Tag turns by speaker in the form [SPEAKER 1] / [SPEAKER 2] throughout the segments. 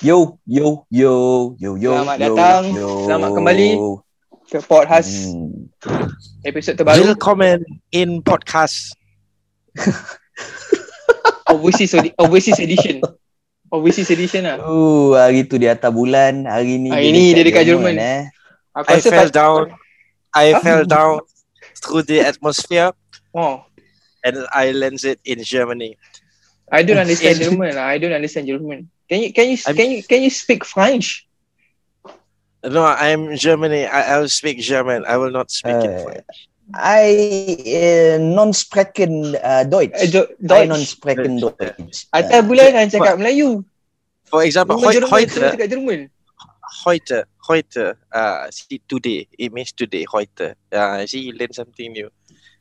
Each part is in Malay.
[SPEAKER 1] Yo, yo, yo, yo, yo.
[SPEAKER 2] Selamat
[SPEAKER 1] yo,
[SPEAKER 2] datang.
[SPEAKER 1] Yo.
[SPEAKER 2] Selamat kembali. ke podcast
[SPEAKER 1] Hmm.
[SPEAKER 2] episod terbaru
[SPEAKER 3] Willkommen in podcast.
[SPEAKER 2] overseas overseas edition. Overseas edition lah.
[SPEAKER 1] Oh, hari tu di atas bulan, hari ni
[SPEAKER 2] Hari ni dia dekat Jerman.
[SPEAKER 1] eh.
[SPEAKER 2] Aku
[SPEAKER 3] I fell
[SPEAKER 2] tak-
[SPEAKER 3] down. I
[SPEAKER 2] Huh?
[SPEAKER 3] fell down through the atmosphere
[SPEAKER 2] Oh,
[SPEAKER 3] and I landed in Germany.
[SPEAKER 2] I don't understand German. I don't understand German. Can you can you
[SPEAKER 3] I'm-
[SPEAKER 2] can you can you speak French?
[SPEAKER 3] No, I'm Germany. I, I will speak German. I will not speak in
[SPEAKER 1] Uh,
[SPEAKER 3] French.
[SPEAKER 1] I uh, non sprechen uh, Deutsch.
[SPEAKER 2] Eh, Do-
[SPEAKER 1] I non
[SPEAKER 2] Deutsch.
[SPEAKER 1] sprechen Deutsch.
[SPEAKER 2] Atas bulan kan cakap Melayu.
[SPEAKER 3] For example,
[SPEAKER 2] Rumah
[SPEAKER 3] heu- heute, heute, heute, uh, see today. It means today, heute. Uh, see, you learn something new.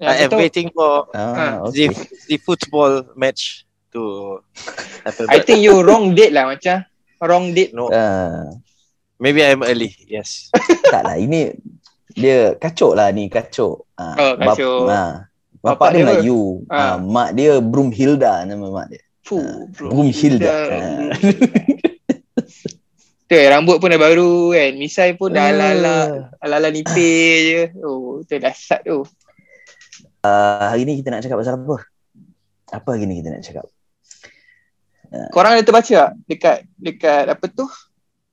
[SPEAKER 2] Ya,
[SPEAKER 3] I am waiting for
[SPEAKER 1] Ah,
[SPEAKER 3] the,
[SPEAKER 1] okay.
[SPEAKER 3] the football match to happen.
[SPEAKER 2] I think you wrong date lah macam. Wrong date.
[SPEAKER 3] no,
[SPEAKER 1] Ah,
[SPEAKER 3] maybe I'm early. Yes.
[SPEAKER 1] tak lah, ini dia kacuk lah ni, kacuk. Ah,
[SPEAKER 2] Oh, kacuk.
[SPEAKER 1] ah.
[SPEAKER 2] Bapak
[SPEAKER 1] Bapak dia
[SPEAKER 2] dia?
[SPEAKER 1] Melayu.
[SPEAKER 2] Ah.
[SPEAKER 1] Ah, mak dia Brumhilda nama mak dia.
[SPEAKER 2] Fuh, bro.
[SPEAKER 1] Brumhilda.
[SPEAKER 2] Dah- Tu eh, rambut pun dah baru kan. Misai pun dah ala-ala ala-ala nipis je. Oh, tu dahsyat tu.
[SPEAKER 1] Ah, hari ni kita nak cakap pasal apa? Apa hari ni kita nak cakap?
[SPEAKER 2] Korang ada terbaca tak dekat dekat apa tu?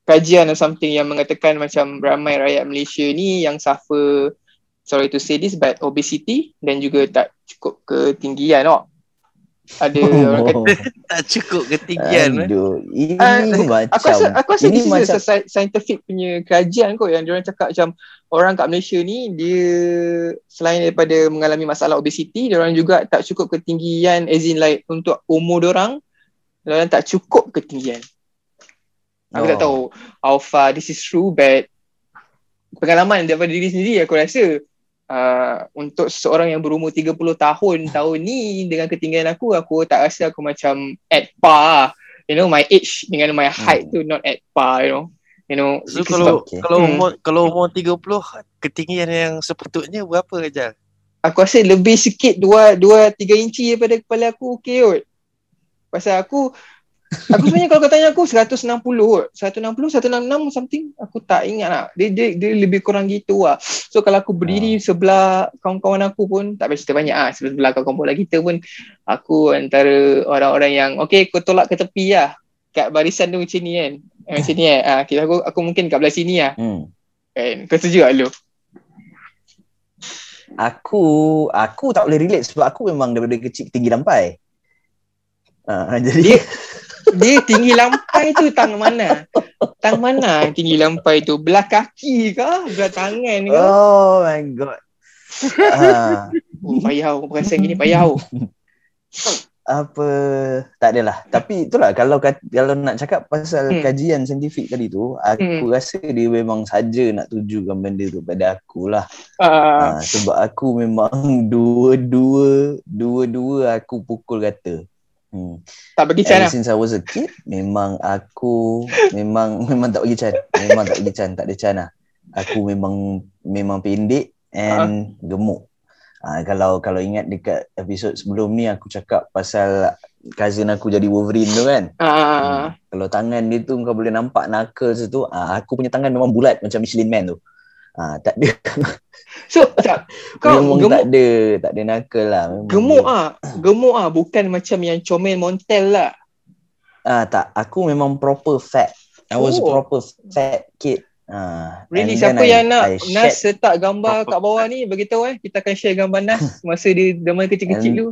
[SPEAKER 2] Kajian or something yang mengatakan macam ramai rakyat Malaysia ni yang suffer sorry to say this but obesity dan juga tak cukup ketinggian tau. Ada orang kata
[SPEAKER 3] Tak cukup ketinggian. eh.
[SPEAKER 1] Aduh, ini
[SPEAKER 2] Ah,
[SPEAKER 1] macam
[SPEAKER 2] aku rasa aku rasa
[SPEAKER 1] ini
[SPEAKER 2] ini
[SPEAKER 1] macam
[SPEAKER 2] macam scientific punya kajian kot yang diorang cakap macam orang kat Malaysia ni dia selain daripada mengalami masalah obesity diorang juga tak cukup ketinggian as in like untuk umur diorang diorang tak cukup ketinggian. Aku tak
[SPEAKER 1] Oh.
[SPEAKER 2] tahu how far this is true but pengalaman daripada diri sendiri aku rasa uh, untuk seseorang yang berumur 30 tahun tahun ni dengan ketinggian aku aku tak rasa aku macam at par you know my age dengan my height tu not at par you know you know
[SPEAKER 3] So kalau
[SPEAKER 1] Okay.
[SPEAKER 3] kalau
[SPEAKER 2] Hmm.
[SPEAKER 3] umur kalau umur 30 ketinggian yang sepatutnya berapa aja?
[SPEAKER 2] aku rasa lebih sikit 2 2 3 inci daripada kepala aku okey kot pasal aku aku sebenarnya kalau kau tanya aku 160 kot. 160 166 something aku tak ingat lah dia, dia, dia lebih kurang gitu lah. So kalau aku berdiri sebelah kawan-kawan aku pun tak payah cerita banyak lah. Sebelah kawan-kawan kita pun aku antara orang-orang yang okay kau tolak ke tepi lah. Kat barisan tu macam ni kan. Eh, macam ni eh. Ah, kita aku, aku mungkin kat belah sini lah.
[SPEAKER 1] Hmm.
[SPEAKER 2] kan? Kau setuju tak lu?
[SPEAKER 1] Aku aku tak boleh relate sebab aku memang daripada kecil tinggi lampai. Ah, jadi
[SPEAKER 2] Dia- Dia tinggi lampai tu tang mana? Tang mana tinggi lampai tu? Belah kaki ke? Belah tangan ke?
[SPEAKER 1] Oh my god. Ah,
[SPEAKER 2] Oh, payah aku perasan gini payah aku.
[SPEAKER 1] apa tak adalah tapi itulah kalau kalau nak cakap pasal
[SPEAKER 2] Hmm.
[SPEAKER 1] kajian saintifik tadi tu aku
[SPEAKER 2] Hmm.
[SPEAKER 1] rasa dia memang saja nak tujukan benda tu pada aku lah
[SPEAKER 2] Uh,
[SPEAKER 1] ha, sebab aku memang dua-dua dua-dua aku pukul kata hmm.
[SPEAKER 2] tak bagi
[SPEAKER 1] Ever
[SPEAKER 2] can lah.
[SPEAKER 1] since I was a kid memang aku memang memang tak bagi can memang tak bagi can tak ada can lah aku memang memang pendek and gemuk Ah kalau kalau ingat dekat episod sebelum ni aku cakap pasal cousin aku jadi Wolverine tu kan.
[SPEAKER 2] Uh,
[SPEAKER 1] Hmm. Kalau tangan dia tu kau boleh nampak knuckles tu, ah aku punya tangan memang bulat macam Michelin Man tu. Ah tak ada
[SPEAKER 2] So, tak, kau
[SPEAKER 1] memang tak
[SPEAKER 2] gemuk,
[SPEAKER 1] ada tak ada knuckle lah. Memang
[SPEAKER 2] gemuk
[SPEAKER 1] dia-
[SPEAKER 2] ah. Gemuk ah. Bukan macam yang comel Montel lah.
[SPEAKER 1] Ah tak, aku memang proper fat. I was a
[SPEAKER 2] Oh.
[SPEAKER 1] proper fat kid. Ah,
[SPEAKER 2] Really, siapa
[SPEAKER 1] then I-
[SPEAKER 2] yang nak
[SPEAKER 1] I
[SPEAKER 2] Nas letak gambar kat bawah ni, beritahu eh. Kita akan share gambar Nas masa dia zaman kecil-kecil
[SPEAKER 1] And-
[SPEAKER 2] tu.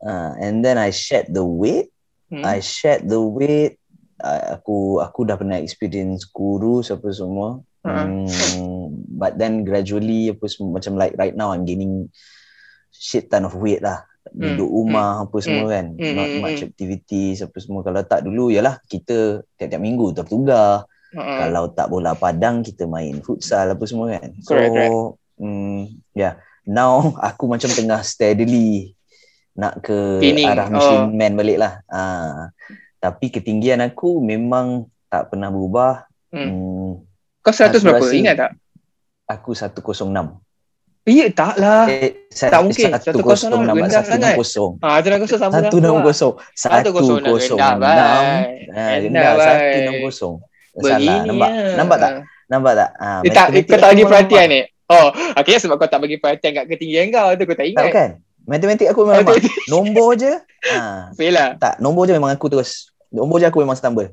[SPEAKER 1] ah, and then I shed the weight.
[SPEAKER 2] Hmm.
[SPEAKER 1] I shed the weight. Uh, aku aku dah pernah experience kurus apa semua.
[SPEAKER 2] Ha.
[SPEAKER 1] Hmm, but then gradually apa semua macam like right now I'm gaining shit ton of weight lah.
[SPEAKER 2] Hmm,
[SPEAKER 1] Duduk rumah apa semua kan.
[SPEAKER 2] Hmm,
[SPEAKER 1] Not
[SPEAKER 2] hmm,
[SPEAKER 1] much
[SPEAKER 2] hmm.
[SPEAKER 1] activities apa semua. Kalau tak dulu yalah kita tiap-tiap minggu tertugar.
[SPEAKER 2] Uh,
[SPEAKER 1] Kalau tak bola padang kita main futsal apa semua kan. So
[SPEAKER 2] Correct, correct.
[SPEAKER 1] mm, yeah. Now aku macam tengah steadily nak ke
[SPEAKER 2] Pinning.
[SPEAKER 1] arah
[SPEAKER 2] Oh.
[SPEAKER 1] Michelin Man balik lah. Ah. Tapi ketinggian aku memang tak pernah berubah.
[SPEAKER 2] Hmm.
[SPEAKER 1] Hmm,
[SPEAKER 2] Kau 100
[SPEAKER 1] Aku
[SPEAKER 2] berapa?
[SPEAKER 1] rasa-
[SPEAKER 2] Ingat tak?
[SPEAKER 1] aku 106.
[SPEAKER 2] Ya tak lah.
[SPEAKER 1] Eh,
[SPEAKER 2] Tak mungkin.
[SPEAKER 1] Satu
[SPEAKER 2] Satu kosong
[SPEAKER 1] kosong
[SPEAKER 2] nak
[SPEAKER 1] nama
[SPEAKER 2] rendah
[SPEAKER 1] satu
[SPEAKER 2] sangat. nak kosong sama
[SPEAKER 1] Satu enam kosong. Satu
[SPEAKER 2] kosong nak
[SPEAKER 1] kosong
[SPEAKER 2] rendah,
[SPEAKER 1] enam.
[SPEAKER 2] bye.
[SPEAKER 1] Ah,
[SPEAKER 2] Rendah,
[SPEAKER 1] rendah
[SPEAKER 2] bye.
[SPEAKER 1] satu enam kosong. Salah.
[SPEAKER 2] Begini
[SPEAKER 1] Nampak?
[SPEAKER 2] ya.
[SPEAKER 1] Nampak tak? Nampak tak? Ah,
[SPEAKER 2] Eh, tak, eh,
[SPEAKER 1] matematik
[SPEAKER 2] kau tak bagi perhatian ni. Oh, akhirnya sebab kau tak bagi perhatian kat ketinggian kau tu kau tak
[SPEAKER 1] Tak
[SPEAKER 2] ingat.
[SPEAKER 1] bukan. Matematik aku memang lemah. Nombor je. Ah,
[SPEAKER 2] Fail lah.
[SPEAKER 1] tak, nombor je memang aku terus. Nombor je aku memang stumble.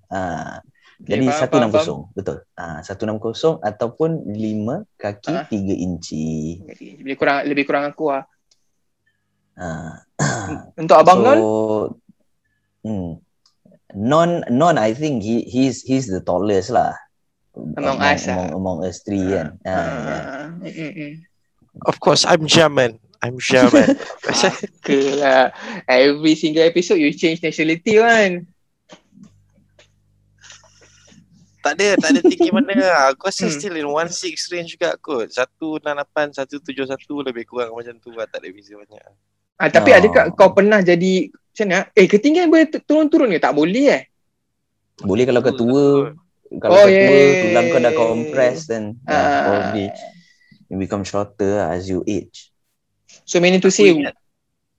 [SPEAKER 1] Ah.
[SPEAKER 2] Okay,
[SPEAKER 1] Jadi
[SPEAKER 2] faham,
[SPEAKER 1] satu
[SPEAKER 2] faham,
[SPEAKER 1] enam kosong. Betul. Ah, satu enam kosong ataupun lima kaki
[SPEAKER 2] Ah.
[SPEAKER 1] tiga inci.
[SPEAKER 2] Lebih kurang lebih kurang aku.
[SPEAKER 1] Ah.
[SPEAKER 2] Untuk abang
[SPEAKER 1] so,
[SPEAKER 2] Nol,
[SPEAKER 1] Hmm. Non non I think he he's he's the tallest lah.
[SPEAKER 2] Among us lah.
[SPEAKER 1] among, among us three kan. Ah, yeah.
[SPEAKER 2] ah, mm, mm.
[SPEAKER 3] Of course, I'm German. I'm German.
[SPEAKER 2] ke lah. Every single episode you change nationality kan.
[SPEAKER 3] Tak ada, tak ada tinggi mana lah. Aku rasa
[SPEAKER 2] Hmm.
[SPEAKER 3] still in 1.6 range juga kot. 168, 171 lebih kurang macam tu lah. Tak ada beza banyak.
[SPEAKER 2] Ah, tapi
[SPEAKER 1] Oh.
[SPEAKER 2] adakah kau pernah jadi macam mana? Eh ketinggian boleh tu- turun-turun ke? Tak boleh eh?
[SPEAKER 1] Boleh kalau kau tua, kalau
[SPEAKER 2] Oh,
[SPEAKER 1] kau
[SPEAKER 2] yeah,
[SPEAKER 1] tua, tulang kau dah compress then
[SPEAKER 2] Ah.
[SPEAKER 1] uh, probably you become shorter lah as you age.
[SPEAKER 2] So meaning to say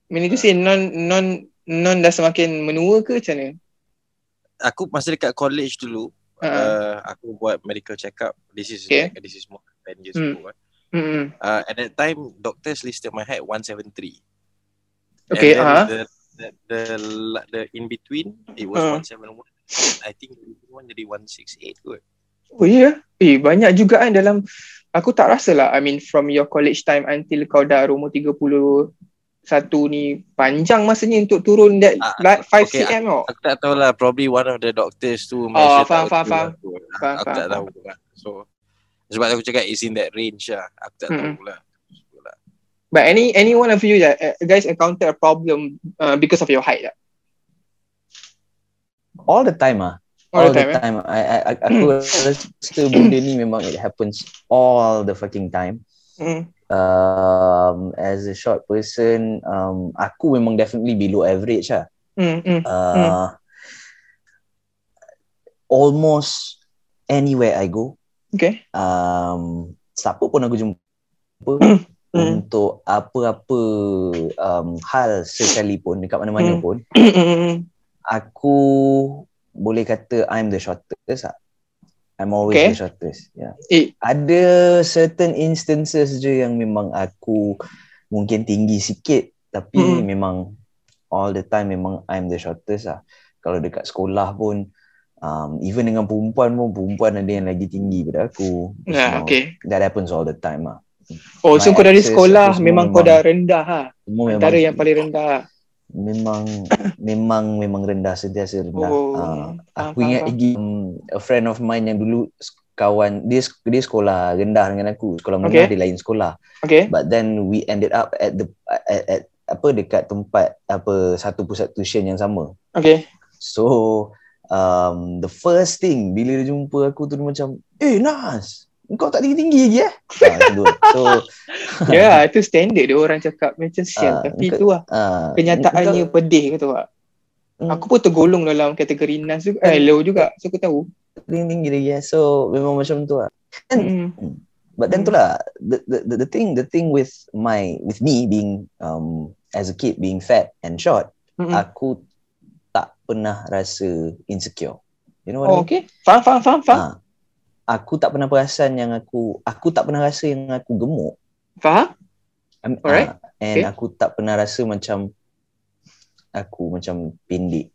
[SPEAKER 2] meaning to say non non non dah semakin menua ke macam mana?
[SPEAKER 3] aku masa dekat college dulu, Uh, aku buat medical check up. This is
[SPEAKER 2] Okay.
[SPEAKER 3] like, this is more than 10 years
[SPEAKER 2] Hmm.
[SPEAKER 3] ago. eh.
[SPEAKER 2] Hmm.
[SPEAKER 3] Uh, at that time, doctors listed my height 173.
[SPEAKER 2] Okay,
[SPEAKER 3] And then
[SPEAKER 2] ah.
[SPEAKER 3] the, the, the, the, in between, it was
[SPEAKER 2] Ah.
[SPEAKER 3] 171. I think in between jadi 168 kot.
[SPEAKER 2] Oh ya. Yeah. Eh banyak juga kan dalam aku tak rasa lah I mean from your college time until kau dah umur 31 ni panjang masanya untuk turun that
[SPEAKER 3] Ah,
[SPEAKER 2] like 5
[SPEAKER 3] okay,
[SPEAKER 2] cm tau.
[SPEAKER 3] Aku tak tahu lah, probably one of the doctors tu
[SPEAKER 2] Oh,
[SPEAKER 3] measure
[SPEAKER 2] faham,
[SPEAKER 3] tak
[SPEAKER 2] faham, faham.
[SPEAKER 3] aku.
[SPEAKER 2] Faham,
[SPEAKER 3] Aku
[SPEAKER 2] faham,
[SPEAKER 3] tak tahu lah. So, sebab aku cakap is in that range lah. Aku tak
[SPEAKER 2] Mm-mm.
[SPEAKER 3] tahu lah.
[SPEAKER 2] But any any one of you that uh, guys encounter a problem uh, because of your height lah.
[SPEAKER 1] All the time ah.
[SPEAKER 2] All, the time. eh?
[SPEAKER 1] I, I, I aku rasa benda ni memang it happens all the fucking time.
[SPEAKER 2] Mm.
[SPEAKER 1] Um, as a short person, um, aku memang definitely below average lah.
[SPEAKER 2] Mm, mm.
[SPEAKER 1] Uh, Almost anywhere I go,
[SPEAKER 2] Okay.
[SPEAKER 1] um, siapa pun aku jumpa
[SPEAKER 2] Mm.
[SPEAKER 1] untuk apa-apa um, hal sekalipun dekat mana-mana
[SPEAKER 2] Mm.
[SPEAKER 1] pun,
[SPEAKER 2] Mm, mm, mm.
[SPEAKER 1] aku boleh kata I'm the shortest lah. I'm always
[SPEAKER 2] Okay.
[SPEAKER 1] the shortest. Yeah.
[SPEAKER 2] Eh.
[SPEAKER 1] Ada certain instances je yang memang aku mungkin tinggi sikit tapi
[SPEAKER 2] Mm.
[SPEAKER 1] memang all the time memang I'm the shortest lah. Kalau dekat sekolah pun um, even dengan perempuan pun perempuan ada yang lagi tinggi daripada aku.
[SPEAKER 2] Nah,
[SPEAKER 1] So,
[SPEAKER 2] okay.
[SPEAKER 1] That happens all the time lah.
[SPEAKER 2] Oh, so
[SPEAKER 1] My
[SPEAKER 2] kau dari sekolah
[SPEAKER 1] semua
[SPEAKER 2] memang kau
[SPEAKER 1] memang-
[SPEAKER 2] dah rendah ha.
[SPEAKER 1] Memang
[SPEAKER 2] Antara yang paling rendah.
[SPEAKER 1] Memang memang memang rendah sentiasa rendah.
[SPEAKER 2] Oh, faham,
[SPEAKER 1] aku ingat lagi um, a friend of mine yang dulu kawan dia dia sekolah rendah dengan aku. Sekolah menengah
[SPEAKER 2] Okay.
[SPEAKER 1] dia lain sekolah.
[SPEAKER 2] Okay.
[SPEAKER 1] But then we ended up at the at, at apa dekat tempat apa satu pusat tuition yang sama.
[SPEAKER 2] Okay.
[SPEAKER 1] So um, the first thing bila dia jumpa aku tu dia macam, "Eh Nas, kau tak tinggi-tinggi lagi eh?" Tu. So
[SPEAKER 2] Ya, yeah, itu standard dia orang cakap macam sial.
[SPEAKER 1] Ah,
[SPEAKER 2] Tapi
[SPEAKER 1] engkau-
[SPEAKER 2] tu lah.
[SPEAKER 1] ah,
[SPEAKER 2] Kenyataannya
[SPEAKER 1] kau-
[SPEAKER 2] pedih kata tak.
[SPEAKER 1] Hmm.
[SPEAKER 2] Aku pun tergolong dalam kategori Nas juga. Eh, low juga. So aku tahu.
[SPEAKER 1] tinggi-tinggi lagi eh. So memang macam tu lah.
[SPEAKER 2] Mm.
[SPEAKER 1] But then
[SPEAKER 2] Hmm.
[SPEAKER 1] tu lah the, the the the thing the thing with my with me being um as a kid being fat and short,
[SPEAKER 2] Mm-mm.
[SPEAKER 1] aku tak pernah rasa insecure. You know what I
[SPEAKER 2] Oh,
[SPEAKER 1] mean?
[SPEAKER 2] okay. Faham, faham, faham, faham.
[SPEAKER 1] Ah, aku tak pernah perasan yang aku aku tak pernah rasa yang aku gemuk.
[SPEAKER 2] Faham? Alright.
[SPEAKER 1] ah, and
[SPEAKER 2] Okay.
[SPEAKER 1] aku tak pernah rasa macam aku macam pendek.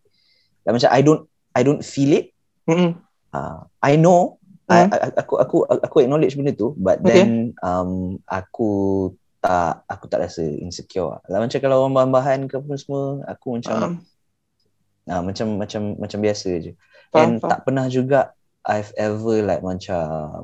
[SPEAKER 1] Like, macam I don't I don't feel it.
[SPEAKER 2] Mm-mm.
[SPEAKER 1] Uh, I know I,
[SPEAKER 2] Hmm.
[SPEAKER 1] I, aku aku aku acknowledge benda tu but
[SPEAKER 2] Okay.
[SPEAKER 1] then um aku tak aku tak rasa insecure lah. Macam kalau orang bahan-bahan ke apa semua aku macam
[SPEAKER 2] Faham,
[SPEAKER 1] ah, macam macam macam biasa je.
[SPEAKER 2] faham,
[SPEAKER 1] And
[SPEAKER 2] faham.
[SPEAKER 1] tak pernah juga I've ever like macam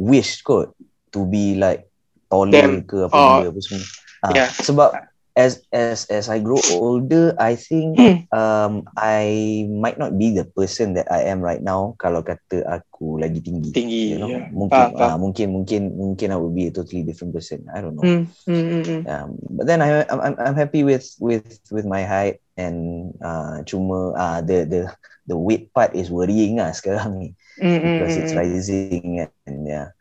[SPEAKER 1] wish kot to be like taller
[SPEAKER 2] Damn.
[SPEAKER 1] ke apa
[SPEAKER 2] Oh.
[SPEAKER 1] benda apa semua. Ah,
[SPEAKER 2] Yeah.
[SPEAKER 1] Sebab as as as I grow older I think
[SPEAKER 2] Hmm.
[SPEAKER 1] um I might not be the person that I am right now kalau kata aku lagi tinggi.
[SPEAKER 2] Tinggi.
[SPEAKER 1] You know,
[SPEAKER 2] ya.
[SPEAKER 1] mungkin
[SPEAKER 2] Faham, faham.
[SPEAKER 1] ah, mungkin mungkin mungkin I would be a totally different person. I don't know.
[SPEAKER 2] Hmm, hmm, hmm, hmm.
[SPEAKER 1] Um, but then I I'm, I'm happy with with with my height and uh, cuma uh, the the the weight part is worrying lah sekarang ni
[SPEAKER 2] hmm,
[SPEAKER 1] because
[SPEAKER 2] hmm,
[SPEAKER 1] it's
[SPEAKER 2] hmm.
[SPEAKER 1] rising and yeah.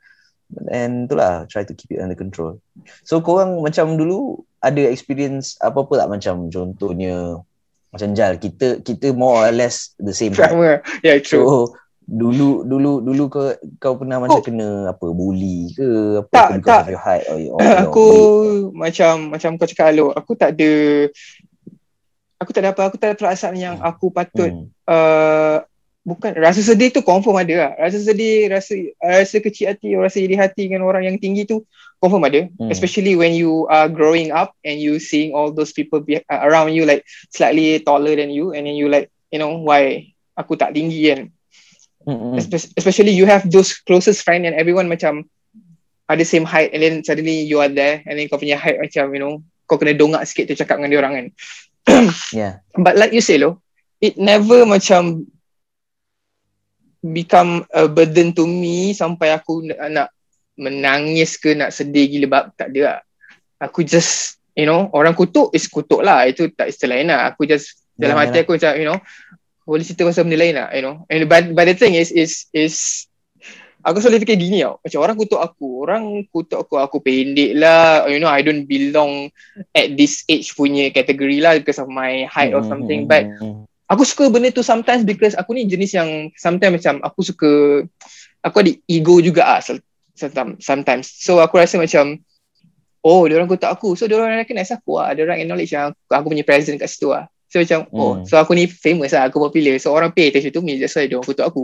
[SPEAKER 1] And itulah try to keep it under control so korang macam dulu ada experience apa-apa tak macam contohnya macam Jal kita kita more or less the same.
[SPEAKER 2] Sama. Yeah, true.
[SPEAKER 1] so dulu dulu dulu kau kau pernah macam
[SPEAKER 2] Oh.
[SPEAKER 1] kena apa bully ke apa
[SPEAKER 2] Tak,
[SPEAKER 1] ke
[SPEAKER 2] tak.
[SPEAKER 1] of your height or your, or
[SPEAKER 2] aku
[SPEAKER 1] weight?
[SPEAKER 2] macam macam kau cakap Alok, aku tak ada aku tak ada apa, aku tak ada perasaan yang
[SPEAKER 1] Hmm.
[SPEAKER 2] aku patut
[SPEAKER 1] hmm.
[SPEAKER 2] uh, bukan rasa sedih tu confirm ada lah. Rasa sedih, rasa rasa kecil hati, rasa iri hati dengan orang yang tinggi tu confirm ada.
[SPEAKER 1] Hmm.
[SPEAKER 2] Especially when you are growing up and you seeing all those people be, uh, around you like slightly taller than you and then you like, you know, why aku tak tinggi kan.
[SPEAKER 1] Hmm.
[SPEAKER 2] Espe- especially you have those closest friend and everyone macam ada same height and then suddenly you are there and then kau punya height macam you know kau kena dongak sikit tu cakap dengan dia orang kan
[SPEAKER 1] yeah
[SPEAKER 2] but like you say lo it never macam become a burden to me sampai aku nak, nak menangis ke nak sedih gila. Bab tak ada lah. aku just you know orang kutuk is kutuk lah. Itu tak istilah lain lah. Aku just dalam
[SPEAKER 1] Yalah,
[SPEAKER 2] hati aku macam you know boleh cerita pasal benda lain lah you know. And but, but the thing is is is aku selalu fikir gini tau. Macam orang kutuk aku orang kutuk aku aku pendek lah. You know I don't belong at this age punya category lah because of my height or
[SPEAKER 1] Hmm,
[SPEAKER 2] something. But
[SPEAKER 1] hmm.
[SPEAKER 2] Aku suka benda tu sometimes because aku ni jenis yang sometimes macam aku suka aku ada ego juga ah some- sometimes so aku rasa macam oh dia orang kutuk aku so dia orang recognize aku ah dia orang acknowledge yang aku, aku punya presence kat situ ah so macam oh
[SPEAKER 1] Hmm.
[SPEAKER 2] so aku ni famous lah aku popular so orang pay attention to me that's why dia orang kutuk aku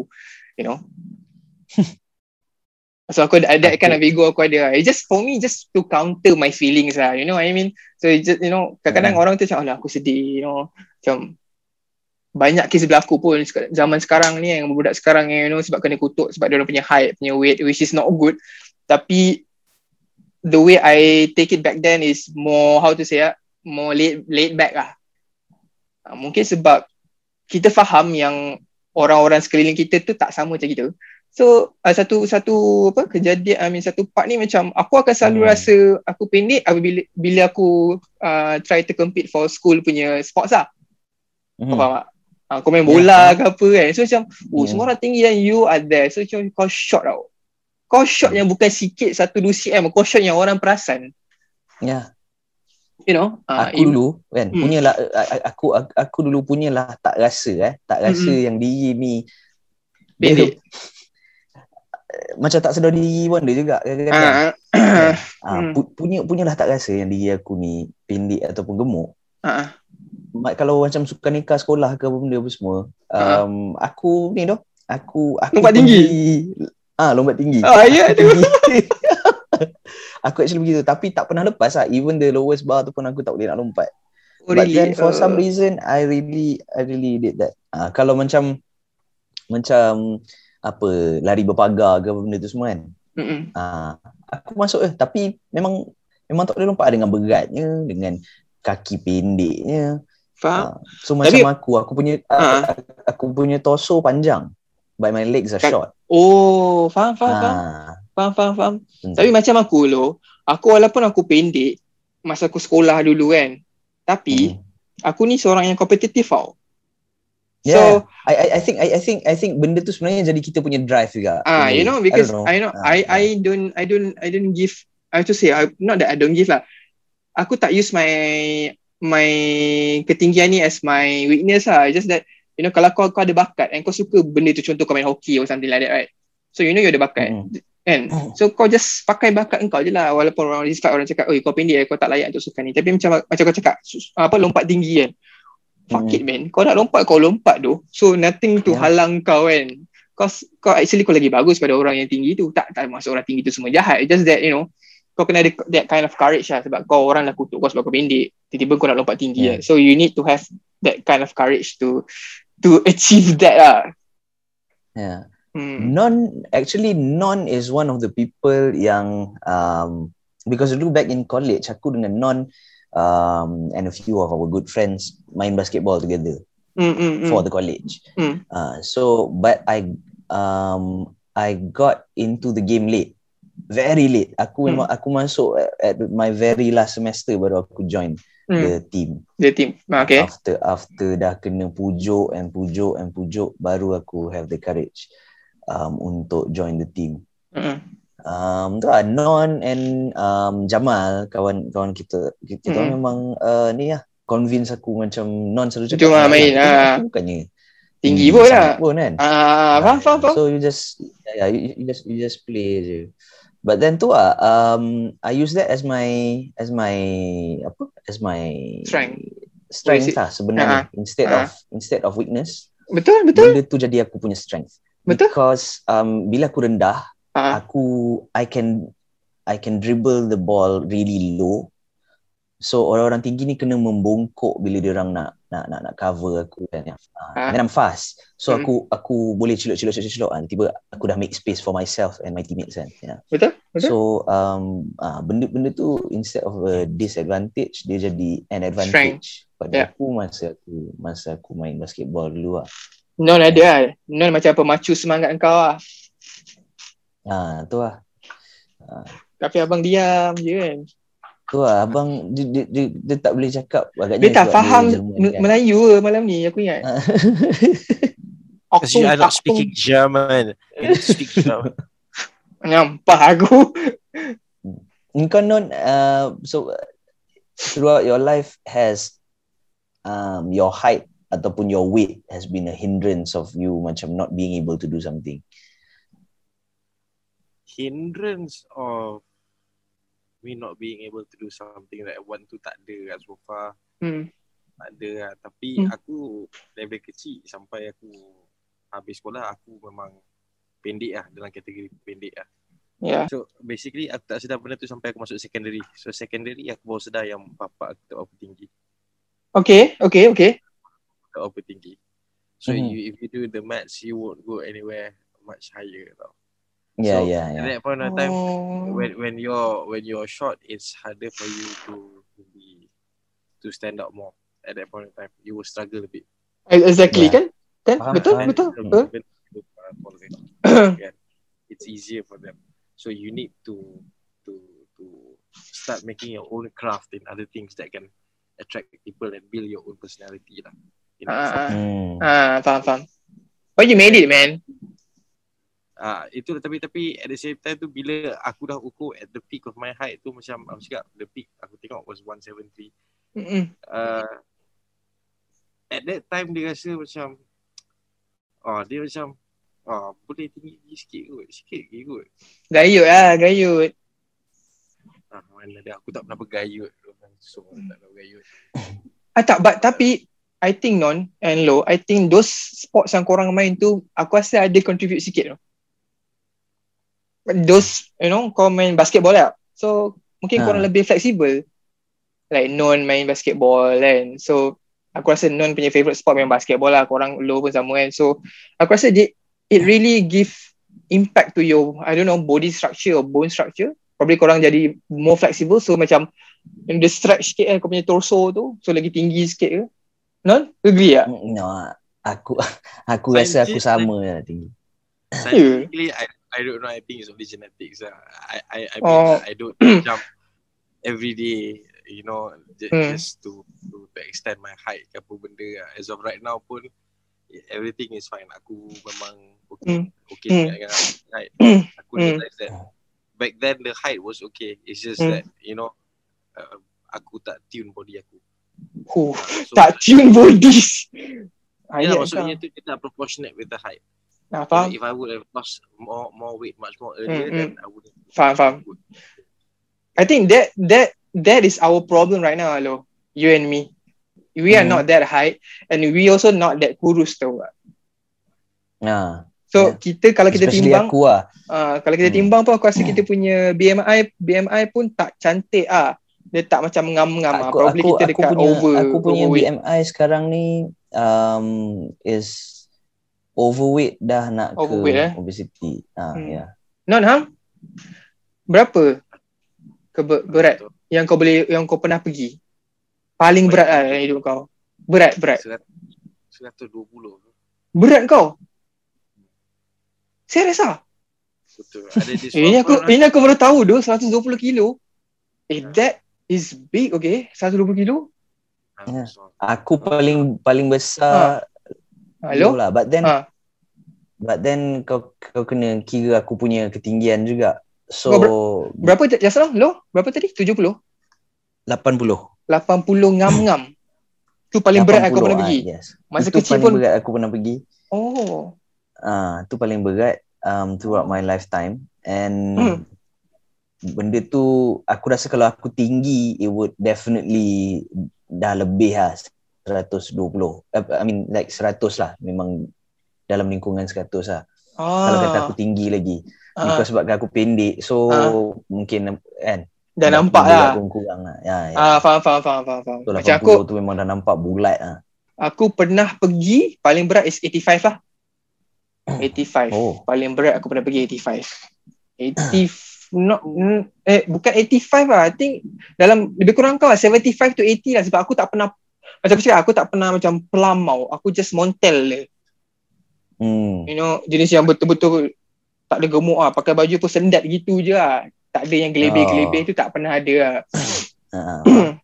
[SPEAKER 2] you know So aku ada that kind of ego aku ada. It just for me just to counter my feelings lah. You know what I mean? So just you know kadang-kadang
[SPEAKER 1] Hmm.
[SPEAKER 2] orang tu macam alah aku sedih, you know. Macam banyak kes berlaku pun zaman sekarang ni yang budak sekarang yang you know sebab kena kutuk sebab dia orang punya height, punya weight which is not good. Tapi the way I take it back then is more how to say ah, more laid laid back lah. Ah, Mungkin sebab kita faham yang orang-orang sekeliling kita tu tak sama macam kita. So uh, satu satu apa kejadian I mean satu part ni macam aku akan selalu
[SPEAKER 1] Hmm.
[SPEAKER 2] rasa aku pendek apabila bila aku uh, try to compete for school punya sports lah.
[SPEAKER 1] Hmm.
[SPEAKER 2] faham tak? Uh, kau main
[SPEAKER 1] Ya,
[SPEAKER 2] bola
[SPEAKER 1] faham.
[SPEAKER 2] ke apa kan. So macam oh
[SPEAKER 1] Ya.
[SPEAKER 2] semua orang tinggi dan you are there. So macam kau shot tau. Kau shot yang bukan sikit satu 2 cm. Kau shot yang orang perasan.
[SPEAKER 1] yeah
[SPEAKER 2] You know? Uh,
[SPEAKER 1] aku dulu kan
[SPEAKER 2] Hmm.
[SPEAKER 1] punyalah a- a- aku aku, aku dulu punyalah tak rasa eh tak rasa
[SPEAKER 2] Mm-mm.
[SPEAKER 1] yang diri ni
[SPEAKER 2] Pendek.
[SPEAKER 1] dia- macam tak sedar diri pun dia juga kadang-kadang.
[SPEAKER 2] Ah,
[SPEAKER 1] Ah,
[SPEAKER 2] Hmm.
[SPEAKER 1] pu- punya punyalah tak rasa yang diri aku ni pendek ataupun gemuk.
[SPEAKER 2] ah, ah.
[SPEAKER 1] Kalau macam suka nikah sekolah ke apa benda apa semua,
[SPEAKER 2] Ah.
[SPEAKER 1] um, aku ni doh, aku aku
[SPEAKER 2] Lompat tinggi?
[SPEAKER 1] Ah, lompat tinggi.
[SPEAKER 2] Ah, ya tu.
[SPEAKER 1] Tinggi. aku actually begitu tapi tak pernah lepas lah even the lowest bar tu pun aku tak boleh nak lompat
[SPEAKER 2] Oh,
[SPEAKER 1] But
[SPEAKER 2] really?
[SPEAKER 1] then for
[SPEAKER 2] Uh,
[SPEAKER 1] some reason I really I really did that. Ah uh, kalau macam macam apa lari berpagar ke apa benda tu semua kan.
[SPEAKER 2] mm-mm.
[SPEAKER 1] Ah uh, aku masuk eh tapi memang memang tak boleh lompat dengan beratnya dengan kaki pendeknya.
[SPEAKER 2] Faham?
[SPEAKER 1] Ah, so macam
[SPEAKER 2] Tapi-
[SPEAKER 1] aku aku punya
[SPEAKER 2] Ah.
[SPEAKER 1] aku, aku punya torso panjang but my legs are
[SPEAKER 2] Kan-
[SPEAKER 1] short.
[SPEAKER 2] Oh, faham, faham, faham.
[SPEAKER 1] Ah.
[SPEAKER 2] Faham, faham, faham.
[SPEAKER 1] Hmm.
[SPEAKER 2] Tapi macam aku lo, aku walaupun aku pendek, masa aku sekolah dulu kan, tapi
[SPEAKER 1] Hmm.
[SPEAKER 2] aku ni seorang yang kompetitif tau.
[SPEAKER 1] Yeah.
[SPEAKER 2] So,
[SPEAKER 1] I, I I think I, I think I think benda tu sebenarnya jadi kita punya drive juga.
[SPEAKER 2] ah, you know, because
[SPEAKER 1] don't
[SPEAKER 2] I know,
[SPEAKER 1] Ah,
[SPEAKER 2] I. I don't, I don't, I don't give. I have to say, I, not that I don't give lah. Aku tak use my my ketinggian ni as my weakness lah. Just that, you know, kalau kau kau ada bakat and kau suka benda tu, contoh kau main hockey or something like that, right? So you know you ada bakat.
[SPEAKER 1] Mm.
[SPEAKER 2] Kan? So kau just pakai bakat engkau je lah walaupun orang despite orang cakap, "Oi, kau pendek, kau tak layak untuk sukan ni." Tapi macam macam kau cakap, apa lompat tinggi kan. Fuck
[SPEAKER 1] Hmm.
[SPEAKER 2] it man. Kau nak lompat kau lompat tu. So nothing to
[SPEAKER 1] Yeah.
[SPEAKER 2] halang kau kan. Kau kau actually kau lagi bagus pada orang yang tinggi tu. Tak tak maksud orang tinggi tu semua jahat. It's just that you know kau kena ada that kind of courage lah sebab kau orang dah kutuk kau sebab kau pendek. Tiba-tiba kau nak lompat tinggi
[SPEAKER 1] Yeah.
[SPEAKER 2] lah. So you need to have that kind of courage to to achieve that lah.
[SPEAKER 1] Yeah.
[SPEAKER 2] Hmm.
[SPEAKER 1] Non actually non is one of the people yang um because dulu back in college aku dengan non um and a few of our good friends main basketball together
[SPEAKER 2] Hmm, hmm, hmm.
[SPEAKER 1] for the college.
[SPEAKER 2] Hmm.
[SPEAKER 1] Uh, so but I um I got into the game late. Very late. Aku
[SPEAKER 2] Hmm.
[SPEAKER 1] memang aku masuk at, at my very last semester baru aku join
[SPEAKER 2] Hmm.
[SPEAKER 1] the team.
[SPEAKER 2] The team. Ah, Okay.
[SPEAKER 1] After after dah kena pujuk and pujuk and pujuk baru aku have the courage um untuk join the team.
[SPEAKER 2] Hmm.
[SPEAKER 1] Um, tu lah, Non and um, Jamal, kawan-kawan kita. Kita
[SPEAKER 2] Mm-mm.
[SPEAKER 1] mm. memang uh, ni lah, convince aku macam Non selalu cakap.
[SPEAKER 2] lah main,
[SPEAKER 1] "Eh,
[SPEAKER 2] ah."
[SPEAKER 1] aku Bukannya
[SPEAKER 2] Tinggi pun lah.
[SPEAKER 1] pun kan.
[SPEAKER 2] Ah, faham, faham, faham.
[SPEAKER 1] So you just yeah, yeah you, you just you just play je. But then tu lah, um, I use that as my as my apa as my
[SPEAKER 2] Strength.
[SPEAKER 1] strength lah sebenarnya instead
[SPEAKER 2] Ah.
[SPEAKER 1] of instead of weakness
[SPEAKER 2] Betul, betul.
[SPEAKER 1] benda tu jadi aku punya strength
[SPEAKER 2] Betul.
[SPEAKER 1] because um, bila aku rendah
[SPEAKER 2] Ah,
[SPEAKER 1] aku I can I can dribble the ball really low so orang-orang tinggi ni kena membongkok bila dia orang nak nak nak nak cover aku kan uh,
[SPEAKER 2] Ah.
[SPEAKER 1] and then I'm fast so
[SPEAKER 2] Hmm.
[SPEAKER 1] aku aku boleh cilok-cilok cilok-cilok kan tiba aku dah make space for myself and my teammates kan yeah.
[SPEAKER 2] betul, betul.
[SPEAKER 1] so um uh, benda-benda tu instead of a disadvantage dia jadi an advantage pada
[SPEAKER 2] Yeah.
[SPEAKER 1] aku masa aku masa aku main basketball dulu lah
[SPEAKER 2] Non ada lah. Non macam pemacu semangat kau lah.
[SPEAKER 1] ah tu lah
[SPEAKER 2] Tapi abang diam je kan.
[SPEAKER 1] Tu lah, abang dia, dia, dia, dia tak boleh cakap agaknya
[SPEAKER 2] Dia tak faham M-
[SPEAKER 1] kan.
[SPEAKER 2] Melayu ke malam ni aku ingat.
[SPEAKER 3] Because you are not speaking German. You need to speak German.
[SPEAKER 2] Nampak aku.
[SPEAKER 1] Engkau non uh, so throughout your life has um, your height ataupun your weight has been a hindrance of you macam not being able to do something.
[SPEAKER 3] Hindrance of me not being able to do something that I want to tak ada lah so far.
[SPEAKER 2] Hmm.
[SPEAKER 3] Tak ada lah. Tapi
[SPEAKER 2] Hmm.
[SPEAKER 3] aku level kecil sampai aku habis sekolah aku memang pendek lah dalam kategori pendek lah.
[SPEAKER 2] Ya.
[SPEAKER 3] So basically aku tak sedar benda tu sampai aku masuk secondary. So secondary aku baru sedar yang bapak aku tak berapa tinggi.
[SPEAKER 2] Okay, okay, okay.
[SPEAKER 3] Tak berapa tinggi. So
[SPEAKER 1] Mhm.
[SPEAKER 3] you, if you do the maths you won't go anywhere much higher tau.
[SPEAKER 1] Yeah,
[SPEAKER 3] So,
[SPEAKER 1] yeah,
[SPEAKER 3] At
[SPEAKER 1] yeah.
[SPEAKER 3] that point of time
[SPEAKER 2] Oh.
[SPEAKER 3] when when you're when you're short, it's harder for you to to be to stand out more. At that point of time, you will struggle a bit.
[SPEAKER 2] Exactly
[SPEAKER 1] Yeah.
[SPEAKER 2] kan? Kan?
[SPEAKER 1] Faham,
[SPEAKER 2] betul,
[SPEAKER 1] faham.
[SPEAKER 2] betul,
[SPEAKER 3] Even-
[SPEAKER 2] betul.
[SPEAKER 3] kan, It's easier for them. So you need to to to start making your own craft in other things that can attract people and build your own personality lah.
[SPEAKER 2] Ah,
[SPEAKER 1] Hmm.
[SPEAKER 2] ah, faham, faham. But you made it, man.
[SPEAKER 3] Ah, itu tapi tapi at the same time tu bila aku dah ukur at the peak of my height tu macam aku cakap the peak aku tengok was 173
[SPEAKER 2] Mm-mm.
[SPEAKER 3] uh, at that time dia rasa macam oh dia macam oh boleh tinggi sikit kot sikit lagi kot
[SPEAKER 2] Gayut lah, gayut.
[SPEAKER 3] ah mana dia aku tak pernah bergayut so tak pernah bergayut
[SPEAKER 2] Ah, tak, but, tapi I think non and low, I think those sports yang korang main tu, aku rasa ada contribute sikit tu. Those, you know, kau main basketball lah. So, mungkin
[SPEAKER 1] Ha.
[SPEAKER 2] korang lebih flexible. Like non main basketball kan. So, aku rasa non punya favourite sport main basketball lah. Korang low pun sama kan. So, aku rasa it, it really give impact to your, I don't know, body structure or bone structure. Probably korang jadi more flexible. So, macam dia stretch sikit kan kau punya torso tu. So, lagi tinggi sikit ke. Non? Agree tak?
[SPEAKER 1] No, aku aku rasa aku sama lah tinggi.
[SPEAKER 3] scientifically I I don't know I think it's only genetics lah. I I I mean
[SPEAKER 2] Oh.
[SPEAKER 3] I don't jump every day you know j-
[SPEAKER 2] Hmm.
[SPEAKER 3] just to, to to extend my height ke apa benda lah. as of right now pun everything is fine aku memang okay
[SPEAKER 2] Hmm.
[SPEAKER 3] okay
[SPEAKER 2] Hmm.
[SPEAKER 3] dengan height
[SPEAKER 2] Hmm.
[SPEAKER 3] aku
[SPEAKER 2] Hmm.
[SPEAKER 3] realize that back then the height was okay it's just
[SPEAKER 2] Hmm.
[SPEAKER 3] that you know uh, aku tak tune body aku
[SPEAKER 2] Huh.
[SPEAKER 3] so,
[SPEAKER 2] Tak tune. Ah,
[SPEAKER 3] yeah,
[SPEAKER 2] ya,
[SPEAKER 3] maksudnya tu kita proportionate with the height
[SPEAKER 2] Nah, faham?
[SPEAKER 3] if I would have lost more more weight much more earlier
[SPEAKER 2] Hmm,
[SPEAKER 3] then I would have
[SPEAKER 2] Faham, faham. I think that that that is our problem right now, Alo. You and me. We are
[SPEAKER 1] Hmm.
[SPEAKER 2] not that high and we also not that kurus tau.
[SPEAKER 1] Ha,
[SPEAKER 2] So
[SPEAKER 1] Yeah.
[SPEAKER 2] kita kalau kita
[SPEAKER 1] especially
[SPEAKER 2] timbang
[SPEAKER 1] aku lah.
[SPEAKER 2] uh, kalau kita
[SPEAKER 1] Hmm.
[SPEAKER 2] timbang pun aku rasa kita punya BMI BMI pun tak cantik ah. Dia tak macam ngam-ngam ah.
[SPEAKER 1] aku,
[SPEAKER 2] Probably
[SPEAKER 1] aku,
[SPEAKER 2] kita
[SPEAKER 1] aku
[SPEAKER 2] dekat
[SPEAKER 1] punya,
[SPEAKER 2] over
[SPEAKER 1] aku punya
[SPEAKER 2] overweight.
[SPEAKER 1] BMI sekarang ni um, is overweight dah nak
[SPEAKER 2] Overweight,
[SPEAKER 1] ke
[SPEAKER 2] eh?
[SPEAKER 1] obesity. Ha,
[SPEAKER 2] Hmm.
[SPEAKER 1] ya.
[SPEAKER 2] Non ham? Berapa ke ber- berat yang kau boleh yang kau pernah pergi? Paling berat lah dalam hidup kau. Berat, berat.
[SPEAKER 3] Seratus dua puluh
[SPEAKER 2] Berat kau. Serius ah?
[SPEAKER 3] Betul Ada
[SPEAKER 2] Eh, ini aku ini aku baru tahu doh 120 kilo. Eh that is big okay 120 kilo.
[SPEAKER 3] ah,
[SPEAKER 1] Ya.
[SPEAKER 3] one.
[SPEAKER 1] Aku paling paling besar
[SPEAKER 2] Hello?
[SPEAKER 1] low lah. But then
[SPEAKER 2] Ha.
[SPEAKER 1] but then kau kau kena kira aku punya ketinggian juga. So
[SPEAKER 2] Berapa t- just now? Lo? Berapa tadi? 70?
[SPEAKER 1] 80.
[SPEAKER 2] 80 ngam-ngam. Tu paling berat aku
[SPEAKER 1] 80,
[SPEAKER 2] pernah
[SPEAKER 1] ah,
[SPEAKER 2] pergi.
[SPEAKER 1] Yes.
[SPEAKER 2] Masa
[SPEAKER 1] Itu
[SPEAKER 2] kecil
[SPEAKER 1] paling
[SPEAKER 2] pun.
[SPEAKER 1] berat aku pernah pergi.
[SPEAKER 2] Oh.
[SPEAKER 1] Ah, tu paling berat um, throughout my lifetime and
[SPEAKER 2] Hmm.
[SPEAKER 1] benda tu aku rasa kalau aku tinggi it would definitely dah lebih lah 120. Uh, I mean like 100 lah memang dalam lingkungan 100 lah.
[SPEAKER 2] Ah.
[SPEAKER 1] Kalau kata aku tinggi lagi.
[SPEAKER 2] Ah.
[SPEAKER 1] Because sebab aku pendek so
[SPEAKER 2] Ah.
[SPEAKER 1] mungkin kan
[SPEAKER 2] Dah nampak lah.
[SPEAKER 1] pun kurang lah. Ya, ya.
[SPEAKER 2] Ah, faham, faham, faham, faham, faham.
[SPEAKER 1] So,
[SPEAKER 2] Macam
[SPEAKER 1] 80
[SPEAKER 2] aku,
[SPEAKER 1] tu memang dah nampak bulat lah.
[SPEAKER 2] aku pernah pergi, paling berat is 85 lah. 85.
[SPEAKER 1] Oh.
[SPEAKER 2] Paling berat aku pernah pergi 85. 80, not, eh, bukan 85 lah. I think dalam, lebih kurang kau lah, 75 to 80 lah. Sebab aku tak pernah, macam aku cakap, aku tak pernah macam plumb tau. Aku just montel je.
[SPEAKER 1] Hmm.
[SPEAKER 2] You know, jenis yang betul-betul tak ada gemuk lah. Pakai baju pun sendat gitu je lah. Tak ada yang gelebih-gelebih tu tak pernah ada lah.
[SPEAKER 1] Ah.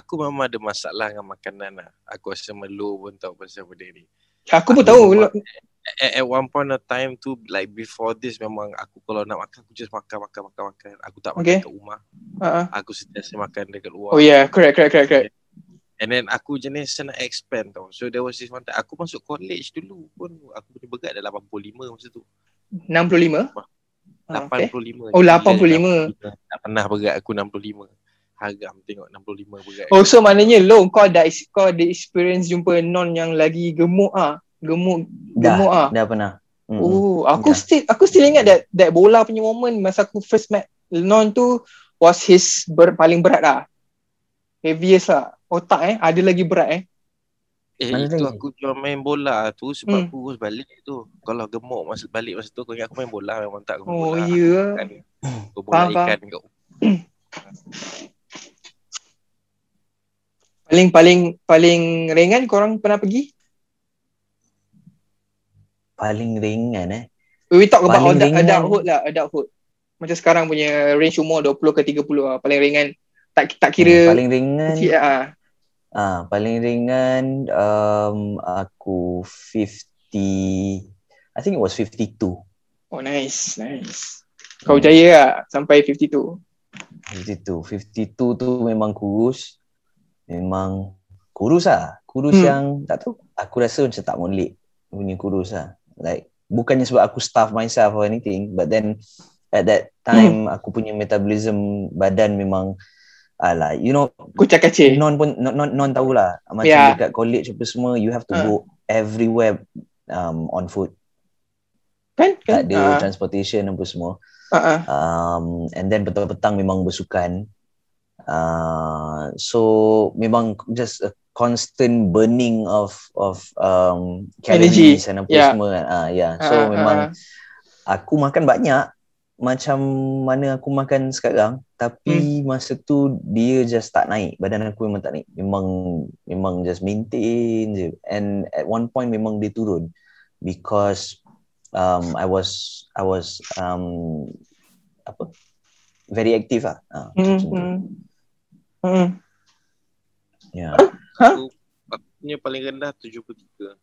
[SPEAKER 3] Aku memang ada masalah dengan makanan lah. Aku rasa Melo pun tahu pasal benda ni.
[SPEAKER 2] Aku pun
[SPEAKER 3] Aku
[SPEAKER 2] tahu.
[SPEAKER 3] memang- At, at one point of time tu, like before this memang aku kalau nak makan, aku just makan, makan, makan, makan. Aku tak makan
[SPEAKER 2] Okay.
[SPEAKER 3] kat rumah.
[SPEAKER 2] Uh-huh.
[SPEAKER 3] Aku sentiasa makan dekat luar.
[SPEAKER 2] Oh yeah, correct, correct, correct, correct.
[SPEAKER 3] And then aku jenis nak expand tau. So there was this one time. Aku masuk college dulu pun. Aku punya berat dah 85 masa tu.
[SPEAKER 2] 65? Ah, okay.
[SPEAKER 3] 85.
[SPEAKER 2] Oh,
[SPEAKER 3] Gila,
[SPEAKER 2] 85.
[SPEAKER 3] Tak pernah berat aku 65. Haram tengok 65 berat.
[SPEAKER 2] Oh so maknanya lo kau ada kau ada experience jumpa non yang lagi gemuk ah. Gemuk
[SPEAKER 1] Dah,
[SPEAKER 2] gemuk ah.
[SPEAKER 1] dah pernah. Hmm.
[SPEAKER 2] Oh, aku
[SPEAKER 1] Dah.
[SPEAKER 2] still aku still ingat that that bola punya moment masa aku first met non tu was his ber, paling berat lah. Heaviest lah. Otak eh ada lagi berat eh.
[SPEAKER 3] Eh
[SPEAKER 1] Mana
[SPEAKER 3] itu
[SPEAKER 1] lagi?
[SPEAKER 3] aku cuma main bola tu sebab
[SPEAKER 2] Hmm.
[SPEAKER 3] aku kurus balik tu. Kalau gemuk masa balik masa tu kau ingat aku main bola memang tak aku main
[SPEAKER 2] Oh
[SPEAKER 3] bola.
[SPEAKER 2] ya.
[SPEAKER 3] Kan, Aku bola
[SPEAKER 2] Faham, faham.
[SPEAKER 3] ikan kat
[SPEAKER 2] Paling paling paling ringan korang pernah pergi?
[SPEAKER 1] Paling ringan eh.
[SPEAKER 2] We talk about
[SPEAKER 1] Paling
[SPEAKER 2] adult,
[SPEAKER 1] ringan.
[SPEAKER 2] adulthood lah, adulthood. Macam sekarang punya range umur 20 ke 30 lah. Paling ringan. Tak tak
[SPEAKER 1] Hmm,
[SPEAKER 2] kira
[SPEAKER 1] paling ringan
[SPEAKER 2] kecil lah.
[SPEAKER 1] Ah paling ringan um, aku 50 I think it was 52.
[SPEAKER 2] Oh nice, nice. Kau berjaya lah sampai 52.
[SPEAKER 1] 52. 52 tu memang kurus. Memang kurus lah. Kurus
[SPEAKER 2] Hmm.
[SPEAKER 1] yang tak tahu. Aku rasa macam tak molek punya kurus lah. Like bukannya sebab aku starve myself or anything but then at that time aku punya metabolism badan memang alah you know
[SPEAKER 2] Kucak kacir.
[SPEAKER 1] non pun non non, non tahulah macam
[SPEAKER 2] Yeah.
[SPEAKER 1] dekat college apa semua you have to
[SPEAKER 2] Ah.
[SPEAKER 1] go everywhere um, on foot
[SPEAKER 2] Kan? kan?
[SPEAKER 1] tak ada
[SPEAKER 2] Ah,
[SPEAKER 1] transportation apa semua
[SPEAKER 2] ah, ah.
[SPEAKER 1] um, and then petang-petang memang bersukan uh, so memang just a constant burning of of um,
[SPEAKER 2] Energy.
[SPEAKER 1] and apa
[SPEAKER 2] Yeah.
[SPEAKER 1] semua ah yeah so
[SPEAKER 2] Ah, ah,
[SPEAKER 1] memang
[SPEAKER 2] ah.
[SPEAKER 1] aku makan banyak macam mana aku makan sekarang tapi
[SPEAKER 2] Hmm.
[SPEAKER 1] masa tu dia just tak naik. Badan aku memang tak naik. Memang memang just maintain je. And at one point memang dia turun. Because um I was I was um apa? Very active lah. Ah,
[SPEAKER 2] Hmm, hmm.
[SPEAKER 1] Yeah
[SPEAKER 3] Aku punya paling rendah 73.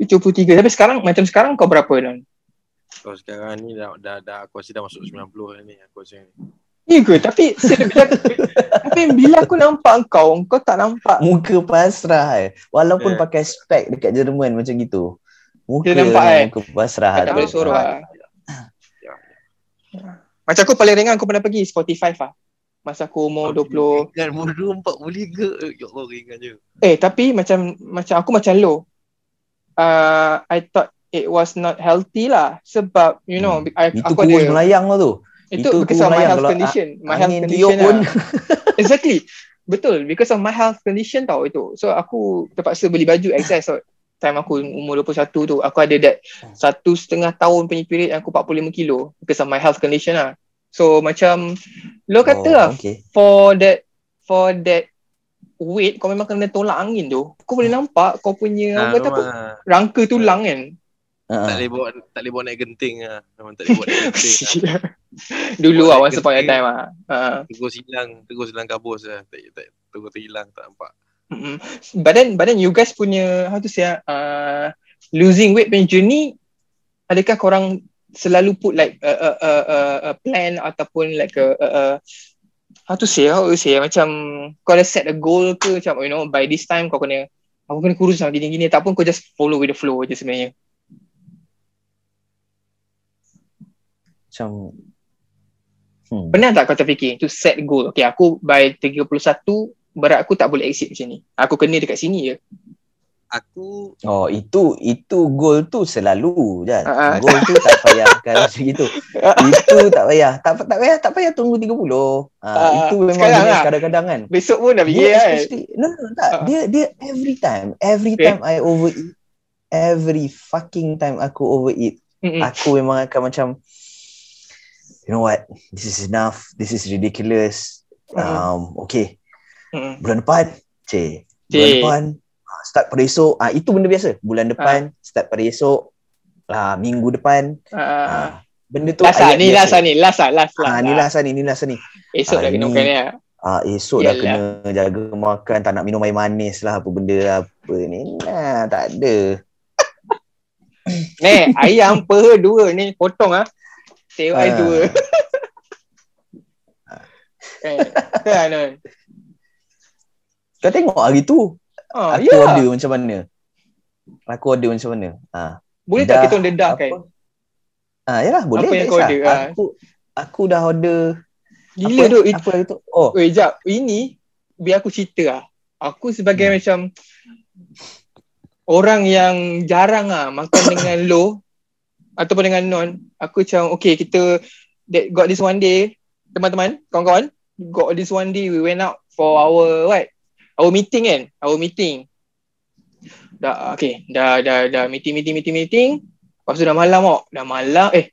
[SPEAKER 2] 73. Tapi sekarang, macam sekarang kau berapa non?
[SPEAKER 3] Kalau sekarang ni dah, dah, dah aku rasa dah masuk 90 dah ni. Aku rasa ni.
[SPEAKER 2] Ya ke? Tapi, tapi bila aku nampak kau, kau tak nampak.
[SPEAKER 1] muka pasrah eh. walaupun
[SPEAKER 3] Eh.
[SPEAKER 1] pakai spek dekat Jerman macam gitu muka
[SPEAKER 2] Dia nampak, eh.
[SPEAKER 1] muka pasrah
[SPEAKER 2] Tak boleh suruh lah.
[SPEAKER 3] Ya.
[SPEAKER 2] Macam aku paling ringan aku pernah pergi Spotify lah. Masa aku umur 20.
[SPEAKER 3] Ringan bodoh empat boleh ke? Ya Allah ringan je.
[SPEAKER 2] Eh tapi macam macam aku macam low. Uh, I thought it was not healthy lah. Sebab you know
[SPEAKER 1] Hmm.
[SPEAKER 2] I,
[SPEAKER 1] itu
[SPEAKER 2] aku ada
[SPEAKER 1] melayang lah tu.
[SPEAKER 2] Itu,
[SPEAKER 1] itu
[SPEAKER 2] because of my health condition. My health condition
[SPEAKER 1] pun.
[SPEAKER 2] lah. exactly. Betul. Because of my health condition tau itu. So aku terpaksa beli baju exercise so, time aku umur 21 tu aku ada that satu setengah tahun punya period yang aku 45 kilo because of my health condition lah. So macam lo kata lah
[SPEAKER 1] oh, okay.
[SPEAKER 2] for that for that weight kau memang kena tolak angin tu. Kau boleh nampak kau punya
[SPEAKER 3] Ah,
[SPEAKER 2] apa kata apa
[SPEAKER 3] memang
[SPEAKER 2] rangka tulang kan
[SPEAKER 1] Ah,
[SPEAKER 3] tak boleh bawa tak boleh bawa naik genting lah. Memang tak boleh naik genting lah.
[SPEAKER 2] dulu
[SPEAKER 3] Buat
[SPEAKER 2] lah
[SPEAKER 3] like
[SPEAKER 2] once upon a
[SPEAKER 3] genting.
[SPEAKER 2] time uh,
[SPEAKER 3] Tegur silang, tegur silang kabus lah. Tak, tak, tegur terhilang tak nampak.
[SPEAKER 2] but then but then you guys punya how to say ah, uh, losing weight punya journey adakah korang selalu put like a, a, a, a, plan ataupun like a, a, a how to say how to say macam kau dah set a goal ke macam you know by this time kau kena aku kena kurus lah gini-gini tak pun kau just follow with the flow je sebenarnya
[SPEAKER 1] Macam hmm.
[SPEAKER 2] pernah tak kau terfikir to set goal okay aku by 31 berat aku tak boleh exceed macam ni aku kena dekat sini je
[SPEAKER 3] Aku
[SPEAKER 1] Oh itu itu goal tu selalu je.
[SPEAKER 2] Ah, ah.
[SPEAKER 1] Goal tu tak payah kalau macam gitu. Itu tak payah. Tak tak payah tak payah tunggu 30. Ha,
[SPEAKER 2] Ah,
[SPEAKER 1] itu memang
[SPEAKER 2] sekarang
[SPEAKER 1] jenis
[SPEAKER 2] lah.
[SPEAKER 1] kadang-kadang kan.
[SPEAKER 2] besok pun dah fikir
[SPEAKER 1] Dia
[SPEAKER 2] kan
[SPEAKER 1] no, no, tak.
[SPEAKER 2] Ah.
[SPEAKER 1] Dia dia every time, every
[SPEAKER 2] Okay.
[SPEAKER 1] time I overeat, every fucking time aku overeat,
[SPEAKER 2] Mm-mm.
[SPEAKER 1] aku memang akan macam you know what? This is enough. This is ridiculous. Um okay,
[SPEAKER 2] Mm-mm.
[SPEAKER 1] bulan depan, cik. Bulan depan ah, start pada esok. Ah itu benda biasa. Bulan depan start pada esok. Ah minggu depan.
[SPEAKER 2] Ah,
[SPEAKER 1] Ah benda tu
[SPEAKER 2] last
[SPEAKER 1] ayat
[SPEAKER 2] ni
[SPEAKER 1] biasa.
[SPEAKER 2] last ni last lah last lah
[SPEAKER 1] Ah ni last ni, ni last ni.
[SPEAKER 2] esok
[SPEAKER 1] Ah,
[SPEAKER 2] dah kena makan ya
[SPEAKER 1] Ah esok dah
[SPEAKER 2] Yalah.
[SPEAKER 1] kena jaga makan, tak nak minum air manis lah apa benda lah, apa ni. Nah, tak ada.
[SPEAKER 2] ni ayam per dua ni potong ah
[SPEAKER 1] Ah.
[SPEAKER 2] ais dua kan non
[SPEAKER 1] Kau tengok hari tu
[SPEAKER 2] oh,
[SPEAKER 1] aku
[SPEAKER 2] ya
[SPEAKER 1] order macam mana. Aku order macam mana. Ah.
[SPEAKER 2] boleh
[SPEAKER 1] dah
[SPEAKER 2] tak kita orang dedahkan
[SPEAKER 1] apa? Ah yalah boleh
[SPEAKER 2] Apa yang kau order, ah?
[SPEAKER 1] Aku aku dah order
[SPEAKER 2] gila
[SPEAKER 1] apa,
[SPEAKER 2] tu
[SPEAKER 1] eh? apa hari tu? Oh,
[SPEAKER 2] Weh, jap. Ini biar aku cerita lah. Aku sebagai
[SPEAKER 1] Hmm.
[SPEAKER 2] macam orang yang jarang ah makan dengan lo ataupun dengan non. Aku macam okay kita that got this one day teman-teman, kawan-kawan, got this one day we went out for our what? Our meeting kan? Our meeting. Dah okay, dah dah dah meeting meeting meeting meeting. Lepas tu dah malam kok. Dah malam eh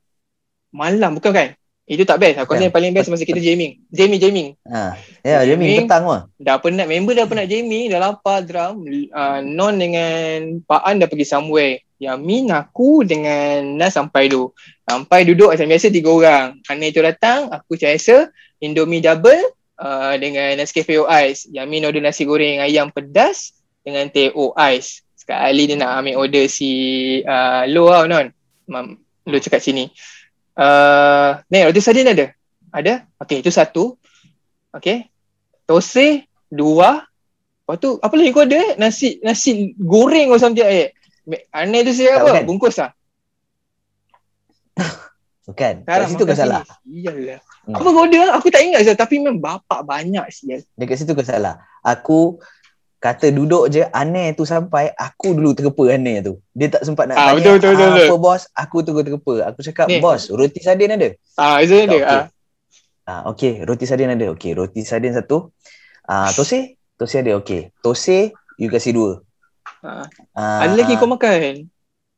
[SPEAKER 2] malam bukan kan? Itu tak best. Aku rasa
[SPEAKER 1] Bukan.
[SPEAKER 2] yang paling best masa kita jamming. Jamming jamming
[SPEAKER 1] ah. Ya,
[SPEAKER 2] Okay,
[SPEAKER 1] jamming
[SPEAKER 2] ni-
[SPEAKER 1] petang mah.
[SPEAKER 2] dah penat member dah penat Jamie dah lapar drum uh, Non dengan Pak An dah pergi somewhere Yamin aku dengan Nas sampai tu sampai duduk macam biasa tiga orang Ana tu datang aku macam biasa Indomie double uh, dengan Nescafe O Ice Yamin order nasi goreng ayam pedas dengan teh O Ice sekali dia nak ambil order si uh, Lo tau Non Mam, Lo cakap sini uh, Ni roti sardin ada? Ada? Okay itu satu Okay Tose dua. Lepas tu apa lagi kau ada eh? Nasi nasi goreng or something eh. Aneh tu saya
[SPEAKER 1] Tak
[SPEAKER 2] apa?
[SPEAKER 1] makan.
[SPEAKER 2] Bungkus lah.
[SPEAKER 1] Bukan. Kat situ kau salah.
[SPEAKER 2] Iyalah.
[SPEAKER 1] Hmm.
[SPEAKER 2] Apa kau order? Aku tak ingat Zah. Tapi memang bapak banyak sial.
[SPEAKER 1] Dekat situ kau salah. Aku kata duduk je aneh tu sampai aku dulu terkepa aneh tu. Dia tak sempat nak
[SPEAKER 2] Ah,
[SPEAKER 1] tanya
[SPEAKER 2] betul, betul, betul,
[SPEAKER 1] "Ah,
[SPEAKER 2] betul."
[SPEAKER 1] apa bos. Aku tunggu terkepa. Aku cakap
[SPEAKER 2] Ni.
[SPEAKER 1] bos roti sardin ada.
[SPEAKER 2] Ah, itu ada.
[SPEAKER 1] Okey.
[SPEAKER 2] Ah.
[SPEAKER 1] Ah okey roti sardin ada. Okey roti sardin satu. Ah tose tose ada okey. Tose you kasih dua.
[SPEAKER 2] Ah, Ada lagi kau makan?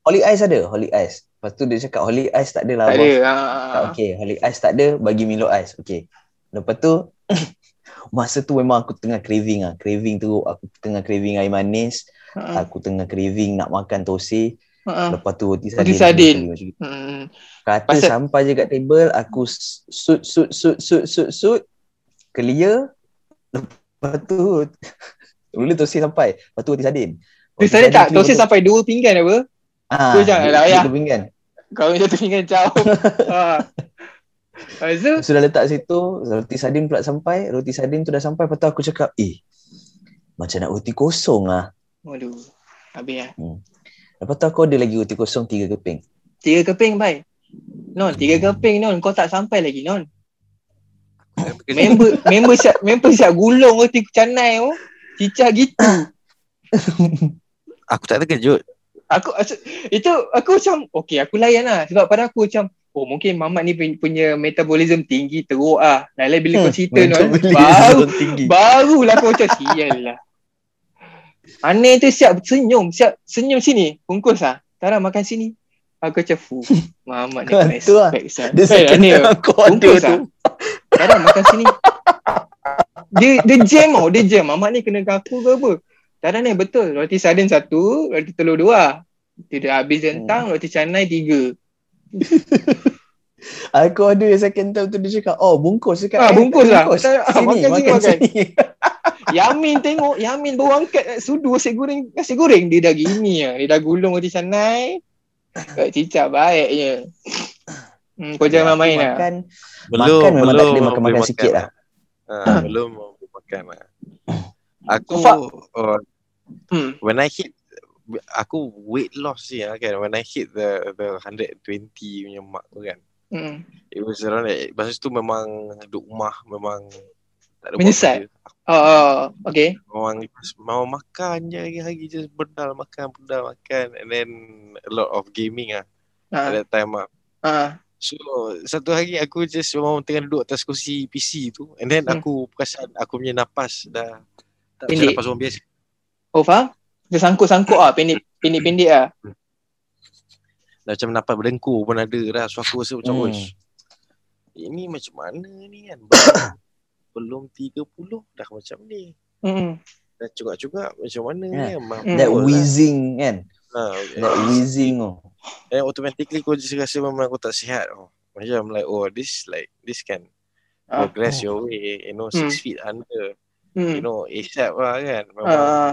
[SPEAKER 1] Holy ice ada, holy ice. Lepas tu dia cakap holy ice tak ada lah
[SPEAKER 2] Tak ada. Ah.
[SPEAKER 1] okay, holy ice tak ada, bagi Milo ice. Okay. Lepas tu, masa tu memang aku tengah craving ah. Craving tu, aku tengah craving air manis.
[SPEAKER 2] Ah.
[SPEAKER 1] Aku tengah craving nak makan tosi.
[SPEAKER 2] Ah.
[SPEAKER 1] Lepas tu roti
[SPEAKER 2] Roti
[SPEAKER 1] sardin. tu.
[SPEAKER 2] Hmm.
[SPEAKER 1] Kata
[SPEAKER 2] Pasal-
[SPEAKER 1] sampai je kat table, aku sut, sut, sut, sut, sut, sut. Clear. Lepas tu, dulu tosi sampai. Lepas tu roti sardin.
[SPEAKER 2] Tu tadi tak? Tosis
[SPEAKER 1] betul.
[SPEAKER 2] sampai dua pinggan apa?
[SPEAKER 1] Ah,
[SPEAKER 2] tu jangan
[SPEAKER 1] dia-
[SPEAKER 2] lah, ya.
[SPEAKER 1] dua pinggan.
[SPEAKER 2] Kau punya satu pinggan jauh. ah. Lepas tu,
[SPEAKER 1] Sudah letak situ, roti sardin pula sampai, roti sardin tu dah sampai, lepas tu aku cakap, eh, macam nak roti kosong lah.
[SPEAKER 2] Waduh. Habis lah.
[SPEAKER 1] Lepas tu aku ada lagi roti kosong tiga keping.
[SPEAKER 2] Tiga keping, bye. Non, tiga keping, Non. Kau tak sampai lagi, Non. member member siap member siap gulung roti canai tu. Cicah gitu.
[SPEAKER 3] Aku tak terkejut.
[SPEAKER 2] Aku itu aku macam okey aku layan lah sebab pada aku macam oh mungkin Mamat ni pu- punya metabolism tinggi teruk ah. Lain bila kau cerita non baru
[SPEAKER 1] tinggi.
[SPEAKER 2] barulah aku macam sial lah. Aneh tu siap senyum, siap senyum sini, bungkus ah. Tara makan sini. Aku macam fu. Mamat ni
[SPEAKER 1] Kan, tu lah.
[SPEAKER 2] respect sah.
[SPEAKER 1] Dia
[SPEAKER 2] Kan,
[SPEAKER 1] second aku order tu.
[SPEAKER 2] ah. Tara makan sini. Dia dia jam tau, dia jam. Mamat ni kena aku ke apa? Tak ada ni betul. Roti sardin satu, roti telur dua. Tidak habis rentang, roti canai tiga.
[SPEAKER 1] Aku order yang second time tu dia cakap, oh bungkus. Cakap,
[SPEAKER 2] Ah, bungkus lah.
[SPEAKER 1] bungkus.
[SPEAKER 2] Tak- ah,
[SPEAKER 1] Sini,
[SPEAKER 2] makan sini,
[SPEAKER 1] makan
[SPEAKER 2] makan.
[SPEAKER 1] sini.
[SPEAKER 2] Yamin tengok, Yamin baru angkat nak sudu nasi goreng. Nasi goreng dia dah gini lah. Dia dah gulung roti canai. Kak cicak baiknya. Hmm, kau jangan
[SPEAKER 1] Aku
[SPEAKER 2] main lah.
[SPEAKER 1] Makan,
[SPEAKER 3] Belum,
[SPEAKER 1] makan memang tak
[SPEAKER 3] belum
[SPEAKER 1] kena
[SPEAKER 3] mau
[SPEAKER 1] makan-makan
[SPEAKER 3] boleh
[SPEAKER 1] sikit lah.
[SPEAKER 3] Ha, belum mau boleh makan lah. Aku
[SPEAKER 2] Kau
[SPEAKER 3] uh,
[SPEAKER 2] Hmm.
[SPEAKER 3] when I hit aku weight loss je lah kan when I hit the the 120 punya mark tu kan
[SPEAKER 2] Hmm.
[SPEAKER 3] it was around that masa tu memang duduk rumah memang tak ada
[SPEAKER 2] Menyesal? Oh, oh, okay.
[SPEAKER 3] memang mau makan je hari-hari just bedal makan bedal makan and then a lot of gaming ah at
[SPEAKER 2] Ah,
[SPEAKER 3] that time ah
[SPEAKER 2] ah.
[SPEAKER 3] So satu hari aku just memang tengah duduk atas kursi PC tu and then
[SPEAKER 2] Hmm.
[SPEAKER 3] aku perasan aku punya napas dah tak macam napas orang biasa.
[SPEAKER 2] Oh, faham? Dia sangkut-sangkut ah, pendek, pendek-pendek ah.
[SPEAKER 3] Dah macam napas berdengkur pun ada dah. So aku rasa macam
[SPEAKER 1] Hmm.
[SPEAKER 3] ini macam mana ni kan. Belum, belum 30 dah macam ni.
[SPEAKER 2] Hmm.
[SPEAKER 3] Dah cugak-cugak macam mana
[SPEAKER 1] Ya.
[SPEAKER 3] ni kan.
[SPEAKER 2] Hmm.
[SPEAKER 1] That
[SPEAKER 3] lah.
[SPEAKER 1] wheezing kan.
[SPEAKER 3] Ha,
[SPEAKER 1] That wheezing tu.
[SPEAKER 3] And automatically kau just rasa memang kau tak sihat. Oh. Macam like oh this like this can
[SPEAKER 2] Ah.
[SPEAKER 3] progress your way. You know six
[SPEAKER 2] Hmm.
[SPEAKER 3] feet under.
[SPEAKER 2] Hmm.
[SPEAKER 3] You know ASAP lah kan. Memang
[SPEAKER 2] Ah,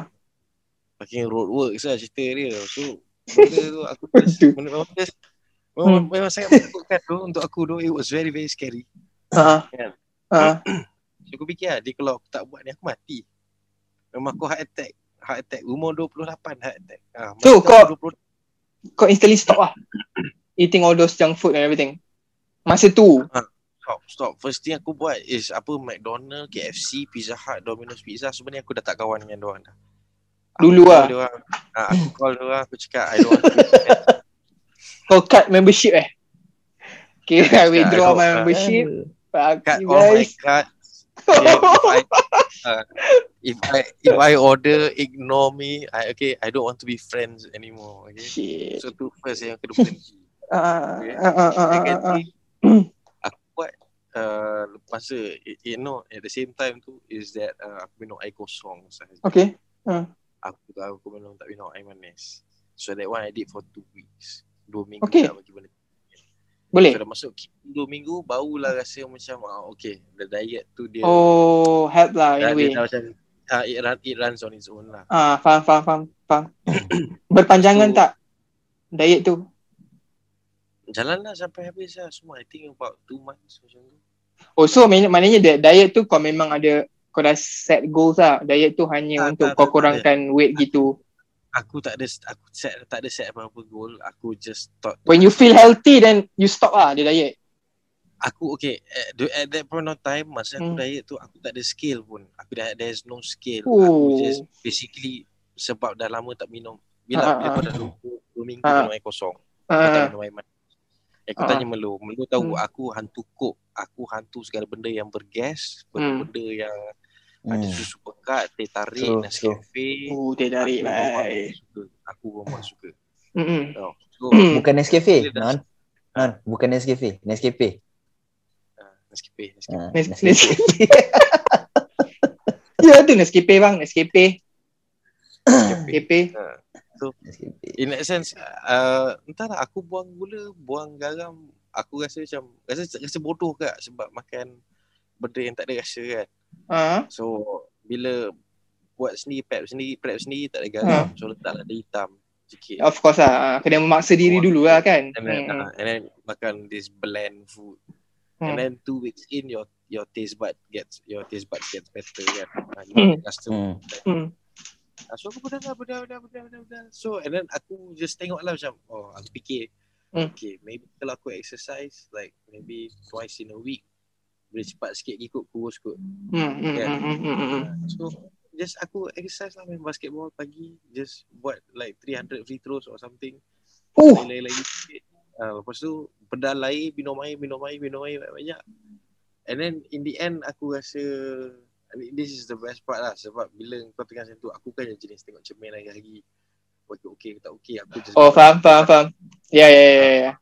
[SPEAKER 3] fucking road works lah cerita dia. So benda tu aku benda memang just memang,
[SPEAKER 2] Hmm.
[SPEAKER 3] memang sangat menakutkan tu untuk aku tu. It was very very scary.
[SPEAKER 2] ah,
[SPEAKER 3] Kan?
[SPEAKER 2] ah.
[SPEAKER 3] So aku fikir lah, dia kalau aku tak buat ni aku mati. Memang aku heart attack. Heart attack. Umur 28 heart attack. Ha,
[SPEAKER 2] So,
[SPEAKER 3] masa
[SPEAKER 2] kau-
[SPEAKER 3] aku 20,
[SPEAKER 2] Kau instantly stop lah. Eating all those junk food and everything. Masa tu.
[SPEAKER 3] stop, stop. First thing aku buat is apa McDonald, KFC, Pizza Hut, Domino's Pizza. Sebenarnya aku dah tak kawan dengan diorang dah. Aku
[SPEAKER 2] Dulu lah.
[SPEAKER 3] Ha, aku call diorang, aku cakap I don't want to.
[SPEAKER 2] Kau cut membership eh. Okay, I withdraw my membership. Fuck
[SPEAKER 3] cut all my
[SPEAKER 2] guys.
[SPEAKER 3] cards. Okay, if I uh, if I if I order ignore me I okay I don't want to be friends anymore okay
[SPEAKER 2] Shit.
[SPEAKER 3] so tu first yang berhenti
[SPEAKER 2] Ah,
[SPEAKER 3] Okay.
[SPEAKER 2] ah, ah, ah, ah, ah.
[SPEAKER 3] thing aku buat uh, masa you know at the same time tu is that uh, aku minum air kosong sahaja
[SPEAKER 2] Okay.
[SPEAKER 3] Aku tahu aku minum tak minum air manis so that one I did for two weeks dua minggu
[SPEAKER 2] Okay.
[SPEAKER 3] tak bagi benda
[SPEAKER 2] Boleh.
[SPEAKER 3] so dah masuk dua minggu barulah rasa macam ah, okay the diet tu dia
[SPEAKER 2] Oh, help lah in a
[SPEAKER 3] dah,
[SPEAKER 2] way.
[SPEAKER 3] dia macam uh, it, run, it runs on its own lah
[SPEAKER 2] Ah, faham, faham, faham, faham. Berpanjangan
[SPEAKER 3] So-
[SPEAKER 2] tak diet tu?
[SPEAKER 3] Jalan lah sampai habis lah semua. I think about two months macam tu.
[SPEAKER 2] Oh, so mak- maknanya di- diet tu kau memang ada kau dah set goals lah. Diet tu hanya
[SPEAKER 3] Tak,
[SPEAKER 2] untuk
[SPEAKER 3] tak,
[SPEAKER 2] kau
[SPEAKER 3] tak,
[SPEAKER 2] kurangkan weight gitu.
[SPEAKER 3] Aku tak ada aku set tak ada set apa-apa goal. Aku just thought
[SPEAKER 2] When you feel healthy then you stop lah the diet.
[SPEAKER 3] aku okay at, the- at that point of time masa aku
[SPEAKER 2] Hmm.
[SPEAKER 3] diet tu aku tak ada scale pun. Aku dah there's no scale. Aku
[SPEAKER 2] Oh.
[SPEAKER 3] just basically sebab dah lama tak minum. Bila
[SPEAKER 2] Ah,
[SPEAKER 3] bila
[SPEAKER 2] ah,
[SPEAKER 3] kau dah dua, dua minggu
[SPEAKER 2] Ah.
[SPEAKER 3] minum air kosong. Kau tak
[SPEAKER 2] Ah,
[SPEAKER 3] minum air manis. Eh, aku
[SPEAKER 2] Ah.
[SPEAKER 3] tanya Melu. Melu tahu
[SPEAKER 2] Hmm.
[SPEAKER 3] aku hantu kok. Aku hantu segala benda yang bergas.
[SPEAKER 2] Hmm.
[SPEAKER 3] Benda-benda yang ada
[SPEAKER 1] Hmm.
[SPEAKER 3] susu pekat, teh tarik,
[SPEAKER 1] True,
[SPEAKER 3] Nescafe.
[SPEAKER 2] Oh, dia tarik
[SPEAKER 3] aku
[SPEAKER 2] lah.
[SPEAKER 3] memang suka. Aku memang suka.
[SPEAKER 2] Mm-mm.
[SPEAKER 3] So,
[SPEAKER 2] Hmm.
[SPEAKER 1] Bukan Nescafe, Non. Non, bukan Nescafe. Nescafe.
[SPEAKER 3] uh, Nescafe, Nescafe.
[SPEAKER 1] Ah,
[SPEAKER 2] Nes-
[SPEAKER 1] Nescafe.
[SPEAKER 2] Nescafe. Ya tu Nescafe bang, Nescafe. Nescafe.
[SPEAKER 1] Nescafe.
[SPEAKER 3] In that sense, uh, entahlah aku buang gula, buang garam, aku rasa macam rasa rasa bodoh kak sebab makan benda yang tak ada rasa kan.
[SPEAKER 2] Ah,
[SPEAKER 3] So bila buat sendiri, prep sendiri, prep sendiri tak ada garam. So letaklah dia hitam sikit.
[SPEAKER 2] of course lah. Ah, Kena memaksa diri dulu lah kan.
[SPEAKER 3] And then,
[SPEAKER 2] Hmm.
[SPEAKER 3] uh, and then makan this bland food.
[SPEAKER 2] Hmm.
[SPEAKER 3] And then two weeks in your your taste bud gets your taste buds gets better kan. Uh, you
[SPEAKER 2] Hmm.
[SPEAKER 3] custom.
[SPEAKER 1] Hmm.
[SPEAKER 2] Hmm.
[SPEAKER 3] Uh, so aku berdal, berdal, berdal, berdal, berdal, berdal. So and then aku just tengok lah macam, oh aku fikir,
[SPEAKER 2] Hmm.
[SPEAKER 3] okay maybe kalau aku exercise like maybe twice in a week, boleh cepat sikit ikut kurus kot.
[SPEAKER 2] Hmm, hmm,
[SPEAKER 3] Kan?
[SPEAKER 2] hmm, hmm.
[SPEAKER 3] Uh, so just aku exercise lah main basketball pagi, just buat like 300 free throws or something.
[SPEAKER 2] Uh,
[SPEAKER 3] Lagi-lagi sikit. Uh, lepas tu pedal air, minum air, minum air, minum air banyak-banyak. And then in the end aku rasa I mean, this is the best part lah sebab bila kau tengah macam tu aku kan yang jenis tengok cermin hari-hari. Okay, okay ke tak okay aku just
[SPEAKER 2] oh faham, faham, faham. Ya, ya, ya, ya.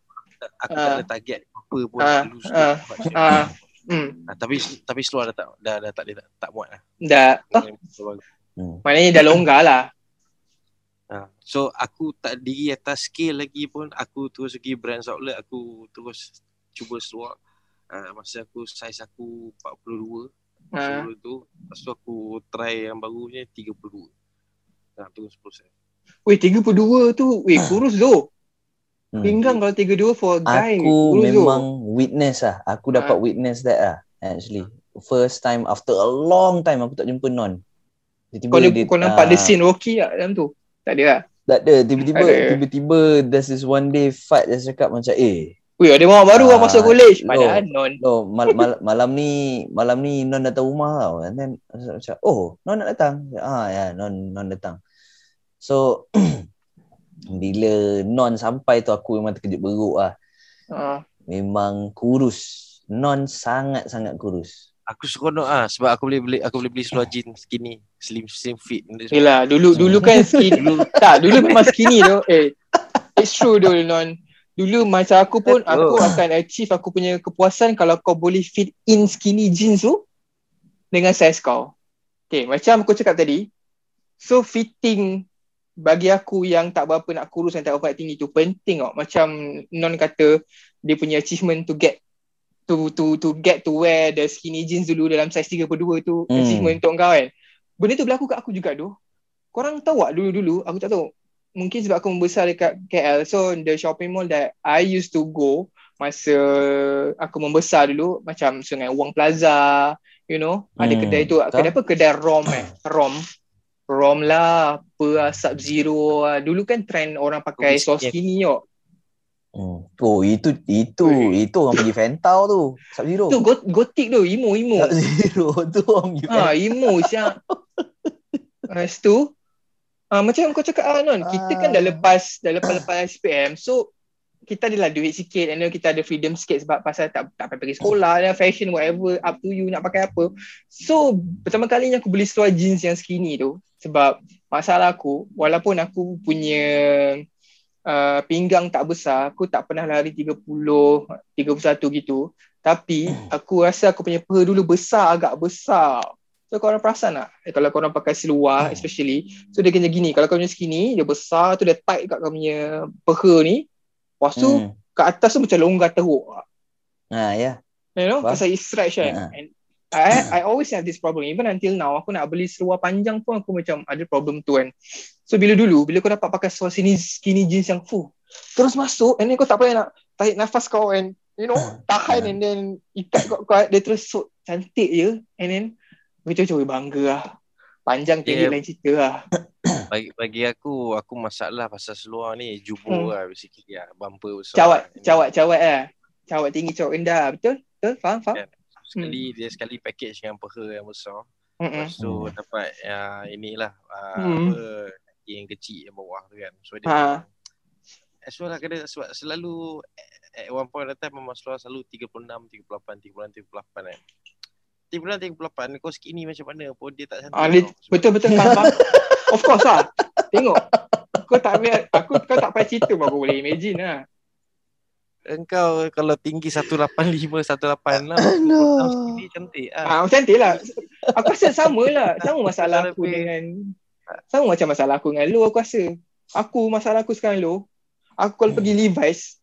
[SPEAKER 3] aku
[SPEAKER 2] Ah.
[SPEAKER 3] tak ada target apa pun
[SPEAKER 2] Ah,
[SPEAKER 3] aku lose
[SPEAKER 2] ah,
[SPEAKER 3] weight buat
[SPEAKER 2] Ah, hmm.
[SPEAKER 3] Ah, tapi tapi slow dah tak dah, dah tak boleh tak, tak muat lah.
[SPEAKER 2] Dah, oh,
[SPEAKER 1] Hmm.
[SPEAKER 2] maknanya dah longgar lah.
[SPEAKER 3] Ah, so aku tak diri atas scale lagi pun aku terus pergi brands outlet aku terus cuba seluar uh, masa aku size aku 42
[SPEAKER 2] Ah.
[SPEAKER 3] sebelum tu lepas tu aku try yang barunya 32 Nah, terus proses.
[SPEAKER 2] Weh, 32 tu, weh, kurus tu.
[SPEAKER 1] Hmm.
[SPEAKER 2] Pinggang kalau 32 for a guy.
[SPEAKER 1] Aku memang witness lah. Aku dapat
[SPEAKER 2] Ah.
[SPEAKER 1] witness that lah. Actually. First time after a long time aku tak jumpa non. Tiba-tiba
[SPEAKER 2] Kau,
[SPEAKER 1] dia,
[SPEAKER 2] kau nampak
[SPEAKER 1] ah,
[SPEAKER 2] ada scene Rocky tak dalam tu? Tak ada lah.
[SPEAKER 1] Tak ada. Tiba-tiba,
[SPEAKER 2] ada.
[SPEAKER 1] tiba-tiba there's this one day Fat dia cakap macam eh.
[SPEAKER 2] Weh, ada orang baru lah
[SPEAKER 1] Ah,
[SPEAKER 2] masuk college.
[SPEAKER 1] no.
[SPEAKER 2] Padahal non.
[SPEAKER 1] Oh, mal, mal, malam ni malam ni non datang rumah tau. And then macam oh, non nak datang. Ah ya, non non datang. So bila non sampai tu aku memang terkejut beruk lah.
[SPEAKER 2] Ah.
[SPEAKER 1] Memang kurus. Non sangat-sangat kurus.
[SPEAKER 3] Aku seronok ah sebab aku boleh beli aku boleh beli seluar jeans skinny, slim slim fit.
[SPEAKER 2] Yelah, dulu dulu kan skinny. dulu, tak, dulu memang skinny tu. Eh, it's true tu non. Dulu masa aku pun aku
[SPEAKER 1] Betul.
[SPEAKER 2] akan achieve aku punya kepuasan kalau kau boleh fit in skinny jeans tu dengan size kau. Okay, macam aku cakap tadi. So fitting bagi aku yang tak berapa nak kurus dan tak berapa nak tinggi tu penting tau. Macam non kata dia punya achievement to get to to to get to wear the skinny jeans dulu dalam size 32 tu
[SPEAKER 1] Hmm.
[SPEAKER 2] achievement untuk kau kan. Benda tu berlaku kat aku juga tu. Korang tahu tak dulu-dulu aku tak tahu. Mungkin sebab aku membesar dekat KL. So the shopping mall that I used to go masa aku membesar dulu macam Sungai Wang Plaza, you know, ada
[SPEAKER 1] Hmm,
[SPEAKER 2] kedai tu. Kedai apa? Kedai Rom eh. Rom. Rom lah, apa lah, Sub Zero lah. Dulu kan trend orang pakai
[SPEAKER 3] Oh,
[SPEAKER 2] so
[SPEAKER 3] yeah.
[SPEAKER 2] skinny tau.
[SPEAKER 1] Hmm. Oh, itu itu
[SPEAKER 2] Weh.
[SPEAKER 1] itu orang pergi Fentau tu. Sub Zero.
[SPEAKER 2] Tu got, gotik tu, emo emo.
[SPEAKER 1] Sub Zero tu orang pergi
[SPEAKER 2] Ha, emo siap. Lepas tu, ah macam kau cakap ah, Non, kita kan dah
[SPEAKER 1] Ah.
[SPEAKER 2] lepas dah lepas lepas SPM. So kita adalah duit sikit and then kita ada freedom sikit sebab pasal tak tak payah pergi sekolah dan fashion whatever up to you nak pakai apa. So pertama kalinya aku beli seluar jeans yang skinny tu sebab masalah aku walaupun aku punya uh, pinggang tak besar, aku tak pernah lari 30, 31 gitu. Tapi aku rasa aku punya peha dulu besar agak besar. So korang perasan tak? Eh, kalau korang pakai seluar especially, so dia kena gini. Kalau kau punya skinny, dia besar tu dia tight kat kau punya peha ni. Lepas tu
[SPEAKER 1] Hmm.
[SPEAKER 2] kat atas tu macam longgar teruk.
[SPEAKER 1] Ha ya.
[SPEAKER 2] You know,
[SPEAKER 1] Faham?
[SPEAKER 2] pasal it stretch kan.
[SPEAKER 1] Ha.
[SPEAKER 2] And I, I always have this problem. Even until now, aku nak beli seluar panjang pun aku macam ada problem tu kan. So bila dulu, bila kau dapat pakai seluar skinny, skinny jeans yang full, terus masuk and then kau tak payah nak tarik nafas kau and you know, tahan and then ikat kau, kau dia terus so, cantik je and then macam-macam bangga lah. Panjang tinggi
[SPEAKER 3] Yeah.
[SPEAKER 2] lain cerita lah.
[SPEAKER 3] Bagi bagi aku aku masalah pasal seluar ni jubur
[SPEAKER 2] Hmm.
[SPEAKER 3] lah basically lah bumper besar.
[SPEAKER 2] Cawat, cawat, cawat lah. Cawat tinggi, cawat rendah. Betul? Betul? Faham? Faham?
[SPEAKER 3] Yeah. Sekali dia sekali package dengan peha yang besar.
[SPEAKER 2] Mm-mm.
[SPEAKER 3] Lepas tu
[SPEAKER 1] Hmm.
[SPEAKER 3] dapat ya inilah uh,
[SPEAKER 2] Hmm.
[SPEAKER 3] apa kaki yang kecil yang bawah tu kan. So dia
[SPEAKER 2] Ha.
[SPEAKER 3] As well lah kena sebab selalu at one point of time memang seluar selalu 36, 38, 36, 38 kan. 36, 38 kau skinny macam mana pun dia tak cantik.
[SPEAKER 2] Ah, dia,
[SPEAKER 3] tau. Sebab-
[SPEAKER 2] betul betul faham. faham. of course lah. Tengok. Kau tak ambil aku kau tak payah cerita pun aku boleh imagine lah.
[SPEAKER 3] Engkau kalau tinggi 185, 186
[SPEAKER 1] Aduh.
[SPEAKER 3] Kau skinny cantik ah.
[SPEAKER 2] Ah macam cantik lah. Aku rasa sama lah. Sama masalah aku dengan sama macam masalah aku dengan lu aku rasa. Aku masalah aku sekarang lu. Aku kalau pergi Levi's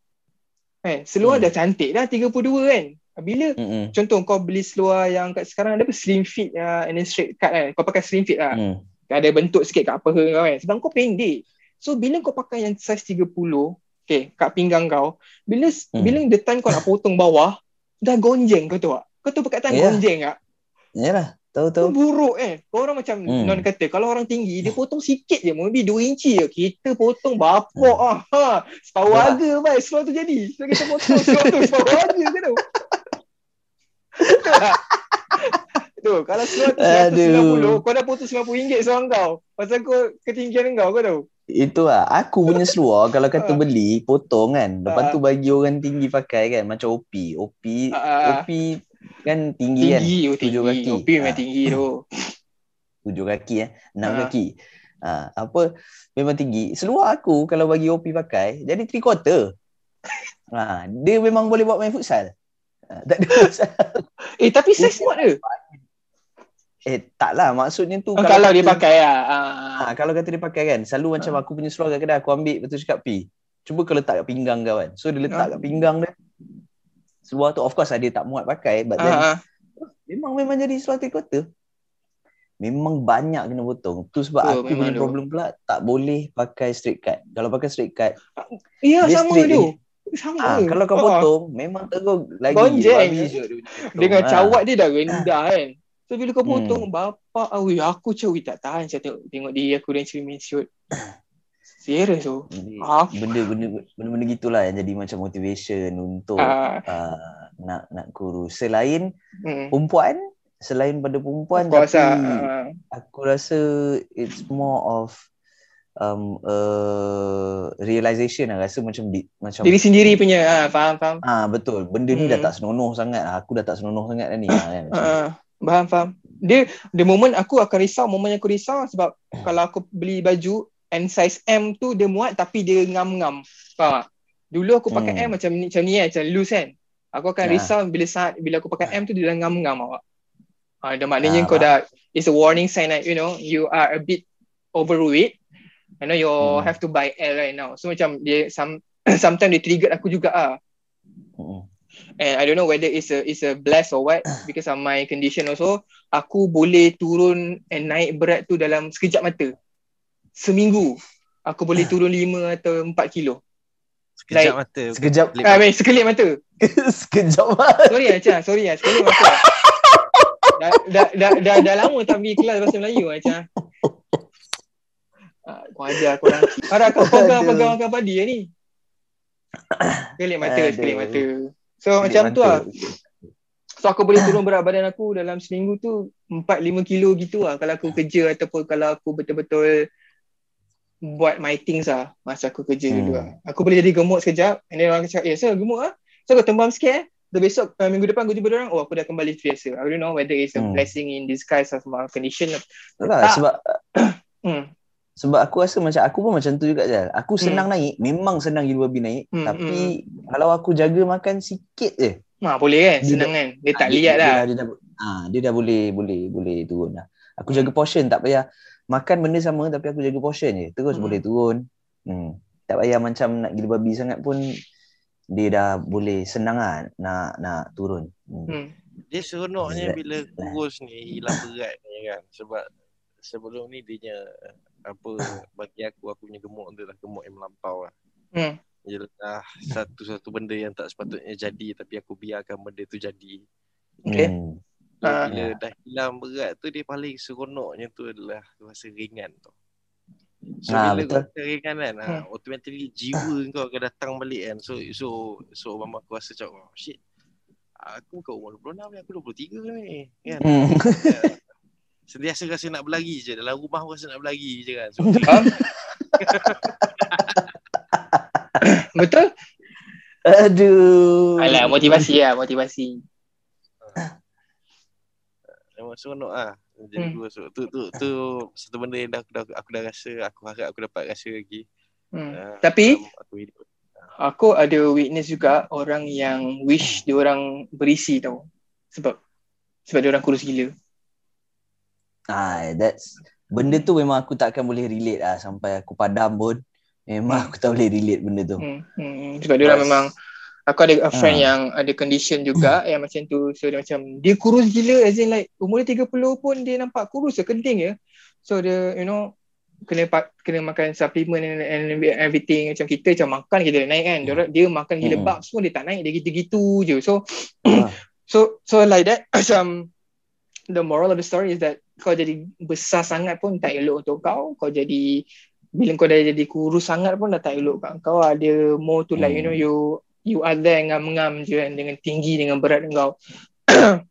[SPEAKER 2] eh seluar
[SPEAKER 1] Hmm.
[SPEAKER 2] dah cantik dah 32 kan. Bila
[SPEAKER 1] Hmm.
[SPEAKER 2] contoh kau beli seluar yang kat sekarang ada apa slim fit uh, and then straight cut kan. Kau pakai slim fit lah.
[SPEAKER 1] Hmm.
[SPEAKER 2] ada bentuk sikit kat peha kau kan. Sebab kau pendek. So bila kau pakai yang size 30, okay, kat pinggang kau, bila
[SPEAKER 1] Hmm.
[SPEAKER 2] bila the time kau nak potong bawah, dah gonjeng kau tahu tak? Kau tahu perkataan
[SPEAKER 1] Ya.
[SPEAKER 2] gonjeng tak?
[SPEAKER 1] Yalah, tahu
[SPEAKER 2] Tu
[SPEAKER 1] tahu.
[SPEAKER 2] buruk eh. Kau orang macam
[SPEAKER 1] Hmm.
[SPEAKER 2] non kata, kalau orang tinggi, dia potong sikit je, maybe 2 inci je. Kita potong bapok ah. Ha,
[SPEAKER 1] Ya.
[SPEAKER 2] harga seluar tu jadi. So kita potong seluar tu harga ke tu? Tu, kalau seluar tu 190,
[SPEAKER 1] Aduh.
[SPEAKER 2] kau dah potong RM90 seluar kau. Pasal kau ketinggian kau, kau tahu?
[SPEAKER 1] Itu lah. Aku punya seluar kalau kata
[SPEAKER 2] Ah.
[SPEAKER 1] beli, potong kan. Lepas
[SPEAKER 2] Ah.
[SPEAKER 1] tu bagi orang tinggi pakai kan. Macam OP. OP,
[SPEAKER 2] Ah.
[SPEAKER 1] OP kan tinggi, kan.
[SPEAKER 2] Tinggi, oh
[SPEAKER 1] Tujuh
[SPEAKER 2] tinggi.
[SPEAKER 1] kaki.
[SPEAKER 2] OP memang
[SPEAKER 1] Ah.
[SPEAKER 2] tinggi tu.
[SPEAKER 1] Tujuh kaki eh. Enam
[SPEAKER 2] Ah.
[SPEAKER 1] kaki. Ha, apa memang tinggi. Seluar aku kalau bagi OP pakai jadi three quarter. Ha, dia memang boleh buat main futsal. Ha, tak ada masalah.
[SPEAKER 2] Eh, tapi size smart ke?
[SPEAKER 1] Eh tak lah maksudnya tu
[SPEAKER 2] Oh, kalau dia
[SPEAKER 1] kata-
[SPEAKER 2] pakai lah. Ah.
[SPEAKER 1] Ha, kalau kata dia pakai kan, selalu macam aku punya seluar kat kedai aku ambil betul cakap pi. Cuba kau letak kat pinggang kau kan. So dia letak
[SPEAKER 2] Ah.
[SPEAKER 1] kat pinggang dia. Seluar tu of course lah dia tak muat pakai but then
[SPEAKER 2] ah.
[SPEAKER 1] memang memang jadi seluar three quarter. memang banyak kena potong. Tu sebab aku punya
[SPEAKER 2] tu.
[SPEAKER 1] problem pula tak boleh pakai straight cut. Kalau pakai straight cut,
[SPEAKER 2] Ya
[SPEAKER 1] Dia
[SPEAKER 2] sama tu. Sama.
[SPEAKER 1] ah, kalau kau potong memang teruk lagi. Dia potong.
[SPEAKER 2] Dengan cawat dia dah rendah kan. So bila kau
[SPEAKER 1] Hmm.
[SPEAKER 2] potong bapak awi aku cawi tak tahan saya tengok tengok diri aku dan cermin shoot. Serius tu.
[SPEAKER 1] Jadi,
[SPEAKER 2] Ah.
[SPEAKER 1] benda-benda benda-benda gitulah yang jadi macam motivation untuk
[SPEAKER 2] Ah,
[SPEAKER 1] uh, nak nak kurus. Selain
[SPEAKER 2] hmm.
[SPEAKER 1] perempuan, selain pada perempuan
[SPEAKER 2] course
[SPEAKER 1] tapi
[SPEAKER 2] lah. Ah.
[SPEAKER 1] aku rasa it's more of um uh, realization lah rasa macam di, macam
[SPEAKER 2] Diri sendiri punya ah, faham faham.
[SPEAKER 1] ah betul benda ni dah
[SPEAKER 2] Hmm.
[SPEAKER 1] tak senonoh sangat lah. aku dah tak senonoh sangat dah ni ah, kan macam
[SPEAKER 2] Ah, faham faham. Dia the moment aku akan risau, moment yang aku risau sebab kalau aku beli baju and size M tu dia muat tapi dia ngam-ngam. Faham tak? Dulu aku pakai
[SPEAKER 1] Hmm.
[SPEAKER 2] M macam ni macam ni kan, macam loose kan. Aku akan
[SPEAKER 1] Ya.
[SPEAKER 2] risau bila saat bila aku pakai M tu dia dah ngam-ngam awak. Ah, dah maknanya
[SPEAKER 1] Ah,
[SPEAKER 2] kau dah it's a warning sign that you know you are a bit overweight. I know you
[SPEAKER 1] Hmm.
[SPEAKER 2] have to buy L right now. So macam dia some sometimes dia trigger aku juga ah.
[SPEAKER 1] Mm-mm.
[SPEAKER 2] And I don't know whether it's a it's a bless or what because of my condition also aku boleh turun and naik berat tu dalam sekejap mata. Seminggu aku boleh turun 5 atau 4 kilo.
[SPEAKER 3] Sekejap
[SPEAKER 2] Like-
[SPEAKER 3] mata.
[SPEAKER 1] sekejap
[SPEAKER 2] Ah, wait, sekelip mata.
[SPEAKER 1] sekejap
[SPEAKER 2] Sorry ah, Cah. Sorry ah, sekelip mata. Dah, dah, dah, dah, dah lama tak pergi kelas bahasa Melayu ah, Cah. Ah, kau ajar aku orang. Harap kau pegang
[SPEAKER 1] Aduh.
[SPEAKER 2] pegang makan padi ah, ni. Sekelip mata, sekelip mata. So macam tu lah. So aku boleh turun berat badan aku dalam seminggu tu 4-5 kilo gitu lah kalau aku kerja ataupun kalau aku betul-betul buat my things lah masa aku kerja
[SPEAKER 1] Hmm.
[SPEAKER 2] dulu lah. Aku boleh jadi gemuk sekejap and then orang cakap, eh, saya gemuk lah. So aku tembam sikit eh. Dan besok uh, minggu depan aku jumpa orang, oh aku dah kembali biasa. I don't know whether it's a
[SPEAKER 1] Hmm.
[SPEAKER 2] blessing in disguise of my condition.
[SPEAKER 1] Itulah,
[SPEAKER 2] Tak.
[SPEAKER 1] sebab
[SPEAKER 2] Hmm.
[SPEAKER 1] Sebab aku rasa macam aku pun macam tu juga je. Aku senang naik, memang senang gila babi naik,
[SPEAKER 2] Hmm,
[SPEAKER 1] tapi kalau aku jaga makan sikit je,
[SPEAKER 2] Ha, boleh kan?
[SPEAKER 1] Dia
[SPEAKER 2] Senang kan? Dia tak lihat
[SPEAKER 1] dia,
[SPEAKER 2] lah.
[SPEAKER 1] Dia, dia, dah, ah, dia dah boleh boleh boleh turun lah. Aku
[SPEAKER 2] Hmm.
[SPEAKER 1] jaga portion tak payah makan benda sama tapi aku jaga portion je. Terus
[SPEAKER 2] Hmm.
[SPEAKER 1] boleh turun. Hmm. Tak payah macam nak gila babi sangat pun dia dah boleh senang lah nak nak turun. Hmm.
[SPEAKER 2] Hmm.
[SPEAKER 3] Dia seronoknya bila kurus ni hilang berat ni kan. Sebab sebelum ni dia apa bagi aku aku punya gemuk tu dah gemuk yang melampau lah.
[SPEAKER 2] Hmm.
[SPEAKER 3] Ialah satu-satu benda yang tak sepatutnya jadi tapi aku biarkan benda tu jadi.
[SPEAKER 2] Okay.
[SPEAKER 1] Hmm.
[SPEAKER 2] Ah.
[SPEAKER 3] bila dah hilang berat tu dia paling seronoknya tu adalah rasa ringan tu. So
[SPEAKER 1] Ah,
[SPEAKER 3] bila
[SPEAKER 1] betul.
[SPEAKER 3] kau rasa ringan kan, ah,
[SPEAKER 2] Hmm.
[SPEAKER 3] automatically jiwa kau akan datang balik kan. So so so mama aku rasa macam oh, shit. Aku kau umur 26 ni, aku 23 ni. Kan?
[SPEAKER 1] Hmm.
[SPEAKER 3] Sentiasa rasa nak berlari je. Dalam rumah pun rasa nak berlari je kan. So,
[SPEAKER 2] Faham? Betul?
[SPEAKER 1] Aduh.
[SPEAKER 2] Alah, motivasi lah, motivasi.
[SPEAKER 3] memang seronok lah. Jadi
[SPEAKER 2] Hmm.
[SPEAKER 3] so, tu, tu, tu satu benda yang dah, aku, dah, aku dah rasa, aku harap aku dapat rasa lagi.
[SPEAKER 2] Hmm.
[SPEAKER 3] Ah,
[SPEAKER 2] Tapi
[SPEAKER 3] aku hidup.
[SPEAKER 2] aku ada witness juga orang yang wish dia orang berisi tau. Sebab sebab dia orang kurus gila.
[SPEAKER 1] Ah, that's benda tu memang aku tak akan boleh relate lah sampai aku padam pun. Memang aku tak boleh relate benda tu.
[SPEAKER 2] Hmm. Hmm. Sebab dia memang aku ada a friend
[SPEAKER 1] Ah.
[SPEAKER 2] yang ada condition juga yang macam tu. So dia macam dia kurus gila as in like umur dia 30 pun dia nampak kurus je, kenting je. So dia you know kena pa- kena makan supplement and, and everything macam kita macam makan kita naik kan. Dia, dia makan gila
[SPEAKER 1] Hmm.
[SPEAKER 2] bab pun dia tak naik dia gitu-gitu je. So
[SPEAKER 1] Ah.
[SPEAKER 2] So so like that macam the moral of the story is that kau jadi besar sangat pun tak elok untuk kau. Kau jadi bila kau dah jadi kurus sangat pun dah tak elok kat kau. Ada more to like you know
[SPEAKER 1] Hmm.
[SPEAKER 2] you you are there ngam-ngam je kan dengan tinggi dengan berat kau.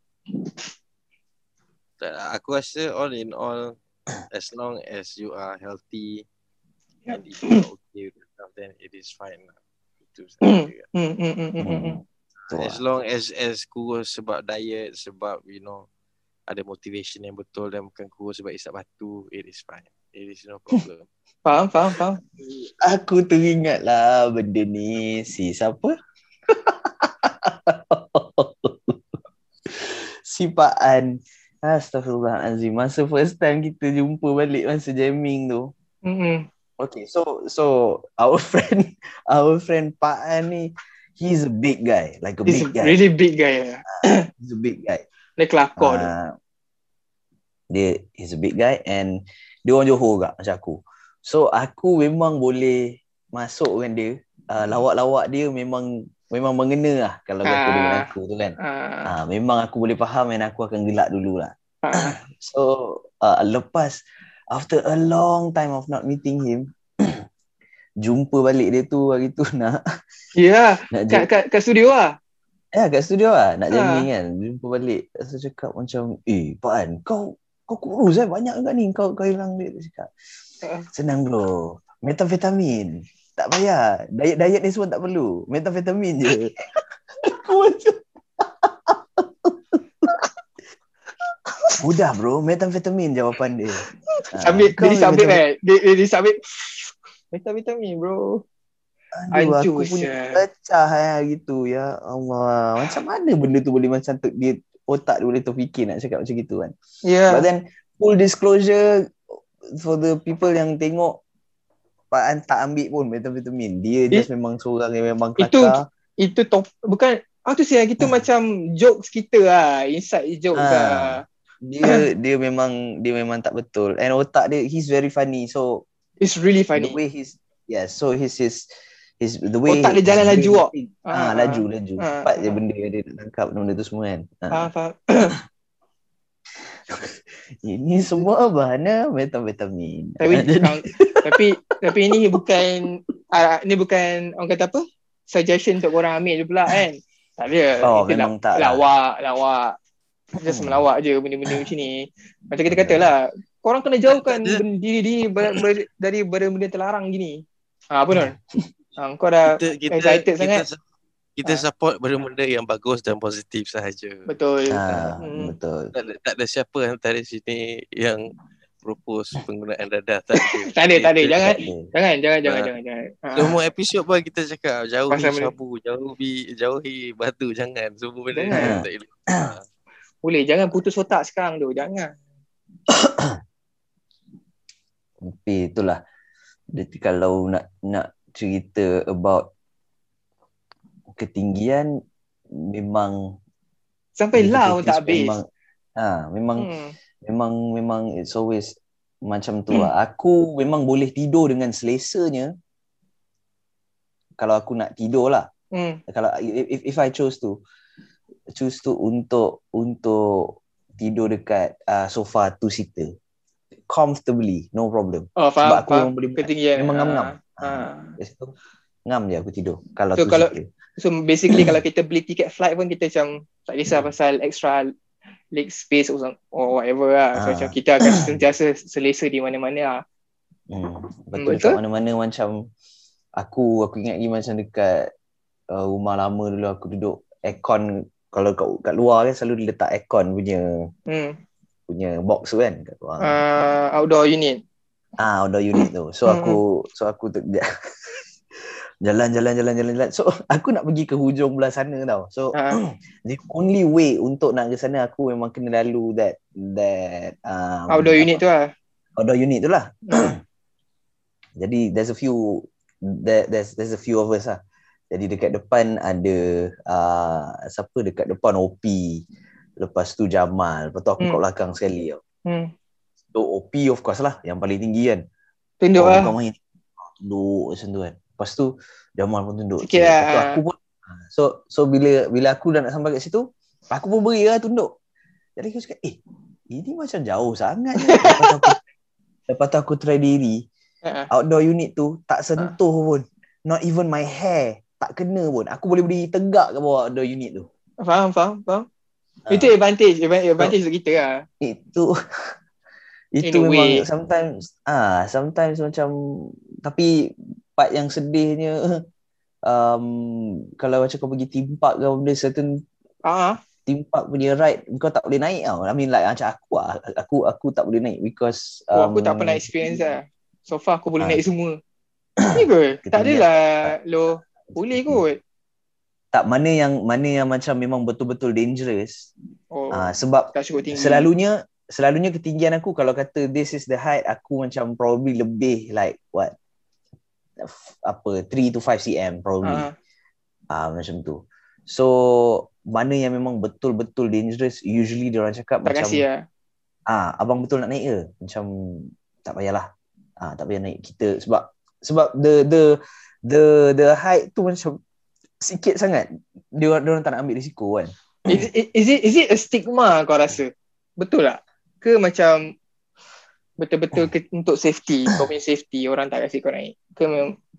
[SPEAKER 3] Aku rasa all in all, as long as you are healthy and if you are okay with yourself, then it is fine lah. Itu sahaja.
[SPEAKER 2] Hmm, hmm,
[SPEAKER 3] As long as as kurus sebab diet, sebab you know ada motivation yang betul dan bukan kurus sebab isap batu, it is fine. It is no problem.
[SPEAKER 2] Faham, faham, faham.
[SPEAKER 1] Aku teringat lah benda ni si siapa? si Pak An. Astaghfirullahalazim. Masa first time kita jumpa balik masa jamming tu.
[SPEAKER 2] Hmm, hmm.
[SPEAKER 1] Okay, so so our friend our friend Pak An ni he's a big guy, like a
[SPEAKER 2] He's
[SPEAKER 1] big
[SPEAKER 2] a
[SPEAKER 1] guy.
[SPEAKER 2] really big guy. lah.
[SPEAKER 1] He's a big guy.
[SPEAKER 2] Dia kelakar tu.
[SPEAKER 1] Ah, dia he's a big guy and dia orang Johor juga macam aku. So aku memang boleh masuk dengan dia. Uh, lawak-lawak dia memang memang mengena lah kalau kata
[SPEAKER 2] Ah.
[SPEAKER 1] dengan aku tu kan.
[SPEAKER 2] Ah,
[SPEAKER 1] Ah, memang aku boleh faham dan aku akan gelak dulu lah.
[SPEAKER 2] ah.
[SPEAKER 1] So uh, lepas after a long time of not meeting him jumpa balik dia tu hari tu nak
[SPEAKER 2] Ya,
[SPEAKER 1] nak
[SPEAKER 2] kat, kat, kat studio lah.
[SPEAKER 1] Ya kat studio lah Nak
[SPEAKER 2] Ha.
[SPEAKER 1] jamming kan. Jumpa balik Saya cakap macam Eh Pak An Kau kau kurus eh Banyak juga ni. Kau kau hilang duit Dia cakap.
[SPEAKER 2] Ha.
[SPEAKER 1] Senang bro. Metafetamin Tak payah. Diet-diet ni semua tak perlu. Metafetamin je. Aku macam Mudah bro. Metafetamin jawapan dia. Ha,
[SPEAKER 2] Sambil,
[SPEAKER 1] kau
[SPEAKER 2] dia disambit
[SPEAKER 1] metaf-
[SPEAKER 2] kan. Dia, dia disambit. Vitamin bro.
[SPEAKER 1] Aduh,
[SPEAKER 2] Hancur
[SPEAKER 1] aku punya pecah ya gitu ya Allah macam mana benda tu boleh macam tu dia otak dia boleh terfikir nak cakap macam gitu kan
[SPEAKER 2] Ya.
[SPEAKER 1] But then full disclosure for the people yang tengok Pak tak ambil pun metafetamin. Dia just memang seorang yang memang
[SPEAKER 2] Itu-
[SPEAKER 1] kelakar.
[SPEAKER 2] Itu top bukan Ah tu sih kita macam jokes kita lah, inside jokes
[SPEAKER 1] Ah.
[SPEAKER 2] lah.
[SPEAKER 1] Dia dia memang dia memang tak betul. And otak dia he's very funny. So
[SPEAKER 2] It's really
[SPEAKER 1] the
[SPEAKER 2] funny.
[SPEAKER 1] way he's yeah, so his his his the way
[SPEAKER 2] Otak dia
[SPEAKER 1] his
[SPEAKER 2] jalan laju,
[SPEAKER 1] brain
[SPEAKER 2] awak.
[SPEAKER 1] think.
[SPEAKER 2] Ah,
[SPEAKER 1] Ah, laju laju.
[SPEAKER 2] ah,
[SPEAKER 1] Cepat je
[SPEAKER 2] ah.
[SPEAKER 1] benda dia nak tangkap benda tu semua kan. Ah.
[SPEAKER 2] Faham, faham.
[SPEAKER 1] Ini semua bahan metafetamin.
[SPEAKER 2] Tapi
[SPEAKER 1] Ah,
[SPEAKER 2] tapi tapi ini bukan ah, ini bukan orang kata apa? Suggestion untuk korang ambil je pula kan. Tak ada.
[SPEAKER 1] Oh,
[SPEAKER 2] Kita
[SPEAKER 1] memang
[SPEAKER 2] la-
[SPEAKER 1] tak lah.
[SPEAKER 2] Lawak, lawak. Just
[SPEAKER 1] Hmm.
[SPEAKER 2] melawak je benda-benda macam ni. Macam kita kata lah, korang kena jauhkan diri diri ber- ber- dari benda-benda terlarang gini. Ha, apa Nur? Ha, kau dah
[SPEAKER 3] kita kita
[SPEAKER 2] excited
[SPEAKER 3] kita,
[SPEAKER 2] sangat.
[SPEAKER 3] su- kita
[SPEAKER 2] Ah.
[SPEAKER 3] support benda-benda yang bagus dan positif sahaja.
[SPEAKER 2] betul.
[SPEAKER 1] Ah,
[SPEAKER 2] Hmm.
[SPEAKER 1] betul.
[SPEAKER 3] Tak ada, tak ada siapa antara sini yang propose penggunaan dadah tak ada.
[SPEAKER 2] Tak ada, tak ada.
[SPEAKER 3] Kita-
[SPEAKER 2] Jangan, jangan, jangan, jangan,
[SPEAKER 3] Ah.
[SPEAKER 2] jangan, jangan. Ha.
[SPEAKER 3] Semua episod pun kita cakap jauhi
[SPEAKER 2] Pasal benda-
[SPEAKER 3] sabu, jauhi jauhi batu jangan semua benda
[SPEAKER 2] Jangan.
[SPEAKER 3] ni tak elok.
[SPEAKER 2] Boleh, jangan putus otak sekarang tu. Jangan.
[SPEAKER 1] Tapi itulah. Jadi kalau nak nak cerita about ketinggian memang
[SPEAKER 2] Sampai lah
[SPEAKER 1] difficulties
[SPEAKER 2] tak habis.
[SPEAKER 1] Memang, ah, memang
[SPEAKER 2] Hmm.
[SPEAKER 1] memang memang it's always macam tu lah. Aku memang boleh tidur dengan selesanya kalau aku nak tidur lah.
[SPEAKER 2] Hmm.
[SPEAKER 1] Kalau if, if, I choose to choose to untuk untuk tidur dekat uh, sofa two seater comfortably no problem.
[SPEAKER 2] Oh,
[SPEAKER 1] Sebab
[SPEAKER 2] faham,
[SPEAKER 1] aku
[SPEAKER 2] faham.
[SPEAKER 1] memang boleh.
[SPEAKER 2] Ketinggian.
[SPEAKER 1] Memang
[SPEAKER 2] Ah,
[SPEAKER 1] ngam-ngam.
[SPEAKER 2] Ah.
[SPEAKER 1] Ah. Dari situ ngam je aku tidur kalau
[SPEAKER 2] So,
[SPEAKER 1] two
[SPEAKER 2] kalau-. So basically kalau kita beli tiket flight pun kita macam tak kisah pasal extra leg space or, whatever lah. So
[SPEAKER 1] Ah.
[SPEAKER 2] macam kita akan sentiasa selesa di mana-mana lah.
[SPEAKER 1] Hmm,
[SPEAKER 2] Hmm,
[SPEAKER 1] betul,
[SPEAKER 2] betul?
[SPEAKER 1] kat mana-mana macam aku aku ingat lagi macam dekat uh, rumah lama dulu aku duduk aircon kalau kat, kat luar kan selalu letak aircon punya
[SPEAKER 2] Hmm.
[SPEAKER 1] punya box tu kan kat luar.
[SPEAKER 2] Uh, outdoor unit.
[SPEAKER 1] Ah, outdoor unit tu. So
[SPEAKER 2] Hmm,
[SPEAKER 1] aku so aku tu jalan jalan jalan jalan jalan. So aku nak pergi ke hujung belah sana tau. So
[SPEAKER 2] Ah.
[SPEAKER 1] the only way untuk nak ke sana aku memang kena lalu that that um,
[SPEAKER 2] Outdoor unit tu lah.
[SPEAKER 1] outdoor unit tu lah.
[SPEAKER 2] Hmm.
[SPEAKER 1] Jadi there's a few there, there's there's a few of us lah. Jadi dekat depan ada uh, siapa dekat depan OP. Lepas tu Jamal. Lepas tu aku
[SPEAKER 2] Hmm.
[SPEAKER 1] kat belakang sekali tau.
[SPEAKER 2] Hmm.
[SPEAKER 1] So OP of course lah yang paling tinggi kan.
[SPEAKER 2] Tunduk
[SPEAKER 1] oh,
[SPEAKER 2] lah.
[SPEAKER 1] Kau main tunduk macam tu kan. Lepas tu Jamal pun tunduk.
[SPEAKER 2] Sikit lah.
[SPEAKER 1] tu aku pun so so bila bila aku dah nak sampai kat situ, aku pun beri lah tunduk. Jadi aku cakap, "Eh, ini macam jauh sangat." je." lepas tu aku lepas tu aku try diri,
[SPEAKER 2] Ah.
[SPEAKER 1] outdoor unit tu tak sentuh pun. Not even my hair tak kena pun. Aku boleh berdiri tegak ke bawah outdoor unit tu.
[SPEAKER 2] Faham, faham, faham.
[SPEAKER 1] Ah.
[SPEAKER 2] Itu advantage, advan- advantage untuk kita lah.
[SPEAKER 1] itu itu memang
[SPEAKER 2] way.
[SPEAKER 1] sometimes ah sometimes macam tapi part yang sedihnya um, kalau macam kau pergi theme park ke benda certain
[SPEAKER 2] Ah,
[SPEAKER 1] theme park punya ride kau tak boleh naik tau I mean like macam aku lah aku aku tak boleh naik because
[SPEAKER 2] oh, aku tak
[SPEAKER 1] um,
[SPEAKER 2] pernah experience lah. So far aku boleh
[SPEAKER 1] Ah.
[SPEAKER 2] naik semua. Ni ke? Tak adalah lo. Boleh kot.
[SPEAKER 1] tak mana yang mana yang macam memang betul-betul dangerous
[SPEAKER 2] Oh,
[SPEAKER 1] ah sebab
[SPEAKER 2] tak cukup tinggi.
[SPEAKER 1] selalunya selalunya ketinggian aku kalau kata this is the height aku macam probably lebih like what apa 3 to 5 cm probably.
[SPEAKER 2] Ah,
[SPEAKER 1] ah macam tu. So mana yang memang betul-betul dangerous usually dia orang cakap
[SPEAKER 2] tak
[SPEAKER 1] macam
[SPEAKER 2] kasih lah.
[SPEAKER 1] ah abang betul nak naik ke? Macam tak payahlah. Ah tak payah naik kita. Sebab sebab the the the the height tu macam sikit sangat. Dia orang dia orang tak nak ambil risiko kan.
[SPEAKER 2] Is, is, is it is it a stigma kau rasa? Betul tak? Ke macam betul-betul ke, untuk safety, kau punya safety orang tak kasi kau naik? Ke,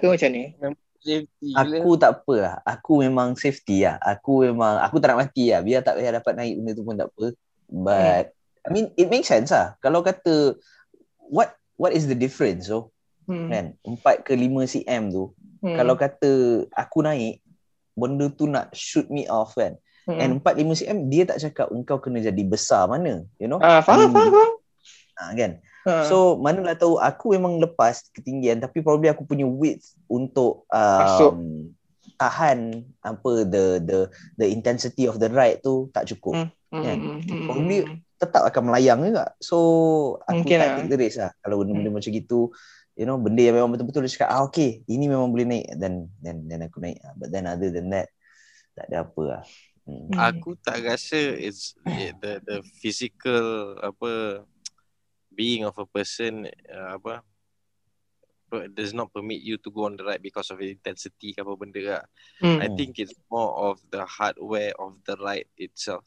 [SPEAKER 2] ke macam ni?
[SPEAKER 3] Safety
[SPEAKER 1] aku tak apa lah. Aku memang safety lah. Aku memang aku tak nak mati lah. Biar tak payah dapat naik benda tu pun tak apa. But I mean it makes sense lah. Kalau kata what what is the difference so
[SPEAKER 2] Hmm.
[SPEAKER 1] kan? 4 ke 5 cm tu.
[SPEAKER 2] Hmm.
[SPEAKER 1] kalau kata aku naik benda tu nak shoot me off kan
[SPEAKER 2] hmm.
[SPEAKER 1] and 4 5 cm dia tak cakap engkau kena jadi besar mana you know
[SPEAKER 2] ah, faham,
[SPEAKER 1] mean,
[SPEAKER 2] faham, faham.
[SPEAKER 1] ah, kan
[SPEAKER 2] Ah.
[SPEAKER 1] So manalah tahu aku memang lepas ketinggian tapi probably aku punya width untuk
[SPEAKER 2] Masuk.
[SPEAKER 1] um, tahan apa the the the intensity of the ride tu tak cukup.
[SPEAKER 2] Hmm.
[SPEAKER 1] kan?
[SPEAKER 2] Hmm, hmm,
[SPEAKER 1] Probably
[SPEAKER 2] hmm.
[SPEAKER 1] Tetap akan melayang juga. So aku
[SPEAKER 2] Mungkin
[SPEAKER 1] tak
[SPEAKER 2] lah.
[SPEAKER 1] take the risk lah kalau benda-benda macam gitu. You know benda yang memang betul-betul dia cakap ah okay ini memang boleh naik then then then aku naik. lah. But then other than that tak ada apa lah. Hmm.
[SPEAKER 2] Hmm.
[SPEAKER 3] Aku tak rasa it's the the physical apa being of a person uh, apa does not permit you to go on the ride because of the intensity ke apa benda lah.
[SPEAKER 2] Hmm.
[SPEAKER 3] I think it's more of the hardware of the ride itself.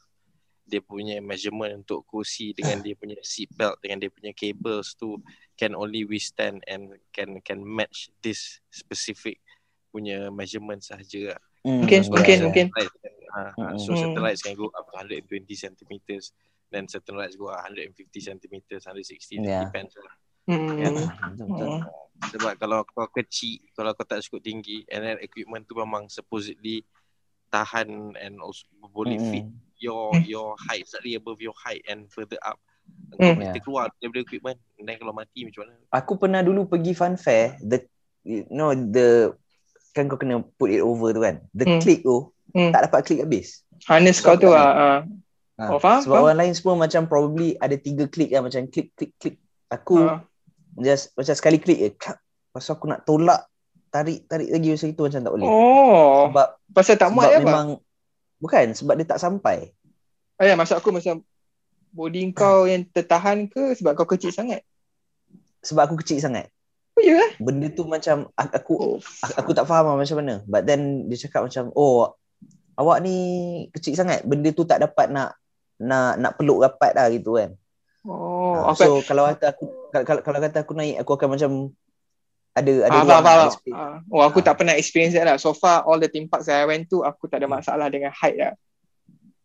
[SPEAKER 3] Dia punya measurement untuk kursi dengan dia punya seat belt dengan dia punya cables tu can only withstand and can can match this specific punya measurement sahaja lah.
[SPEAKER 1] Hmm,
[SPEAKER 2] Mungkin, mungkin, mungkin.
[SPEAKER 3] Uh,
[SPEAKER 1] Mm-mm.
[SPEAKER 3] so certain
[SPEAKER 2] Mm.
[SPEAKER 3] rides can go up to 120 centimeters then certain rides go up 150 centimeters 160
[SPEAKER 1] Yeah.
[SPEAKER 3] depends lah.
[SPEAKER 2] Hmm.
[SPEAKER 1] Yeah, betul-betul.
[SPEAKER 2] Hmm.
[SPEAKER 3] Sebab kalau kau kecil, kalau kau tak cukup tinggi and then equipment tu memang supposedly tahan and also boleh
[SPEAKER 1] Mm-mm.
[SPEAKER 3] fit your
[SPEAKER 2] Hmm.
[SPEAKER 3] your height slightly above your height and further up.
[SPEAKER 2] Hmm.
[SPEAKER 3] Kau mesti
[SPEAKER 1] Yeah.
[SPEAKER 3] keluar daripada equipment and then kalau mati macam mana?
[SPEAKER 1] Aku pernah dulu pergi fun fair, the you know the kan kau kena put it over tu kan. The
[SPEAKER 2] Hmm.
[SPEAKER 1] click tu
[SPEAKER 2] Hmm.
[SPEAKER 1] tak dapat click habis.
[SPEAKER 2] Harness kau tu ah. ah.
[SPEAKER 1] Ha,
[SPEAKER 2] Oh, faham,
[SPEAKER 1] sebab
[SPEAKER 2] faham.
[SPEAKER 1] orang lain semua macam probably ada tiga klik kan macam klik klik klik. Aku
[SPEAKER 2] Ah.
[SPEAKER 1] just macam sekali klik je. Klak. Lepas tu aku nak tolak tarik tarik lagi macam itu macam tak boleh.
[SPEAKER 2] Oh.
[SPEAKER 1] Sebab
[SPEAKER 2] Pasal tak muat ya apa?
[SPEAKER 1] memang bukan sebab dia tak sampai.
[SPEAKER 2] Ah, ya, maksud aku macam body kau yang tertahan ke sebab kau kecil sangat?
[SPEAKER 1] Sebab aku kecil sangat.
[SPEAKER 2] Oh ya eh?
[SPEAKER 1] Benda tu macam aku
[SPEAKER 2] Oh.
[SPEAKER 1] aku, aku tak faham lah macam mana. But then dia cakap macam oh awak ni kecil sangat. Benda tu tak dapat nak nak nak peluk rapat lah gitu kan.
[SPEAKER 2] Oh,
[SPEAKER 1] Ah,
[SPEAKER 2] apa?
[SPEAKER 1] so kalau kata aku kalau, kalau, kalau kata aku naik aku akan macam ada ada
[SPEAKER 2] Ah,
[SPEAKER 1] ruang lah,
[SPEAKER 2] faham.
[SPEAKER 1] space.
[SPEAKER 2] Ah. Oh, aku
[SPEAKER 1] Ah.
[SPEAKER 2] tak pernah experience that lah. So far, all the theme parks I went to, aku tak ada
[SPEAKER 1] Hmm.
[SPEAKER 2] masalah dengan height lah.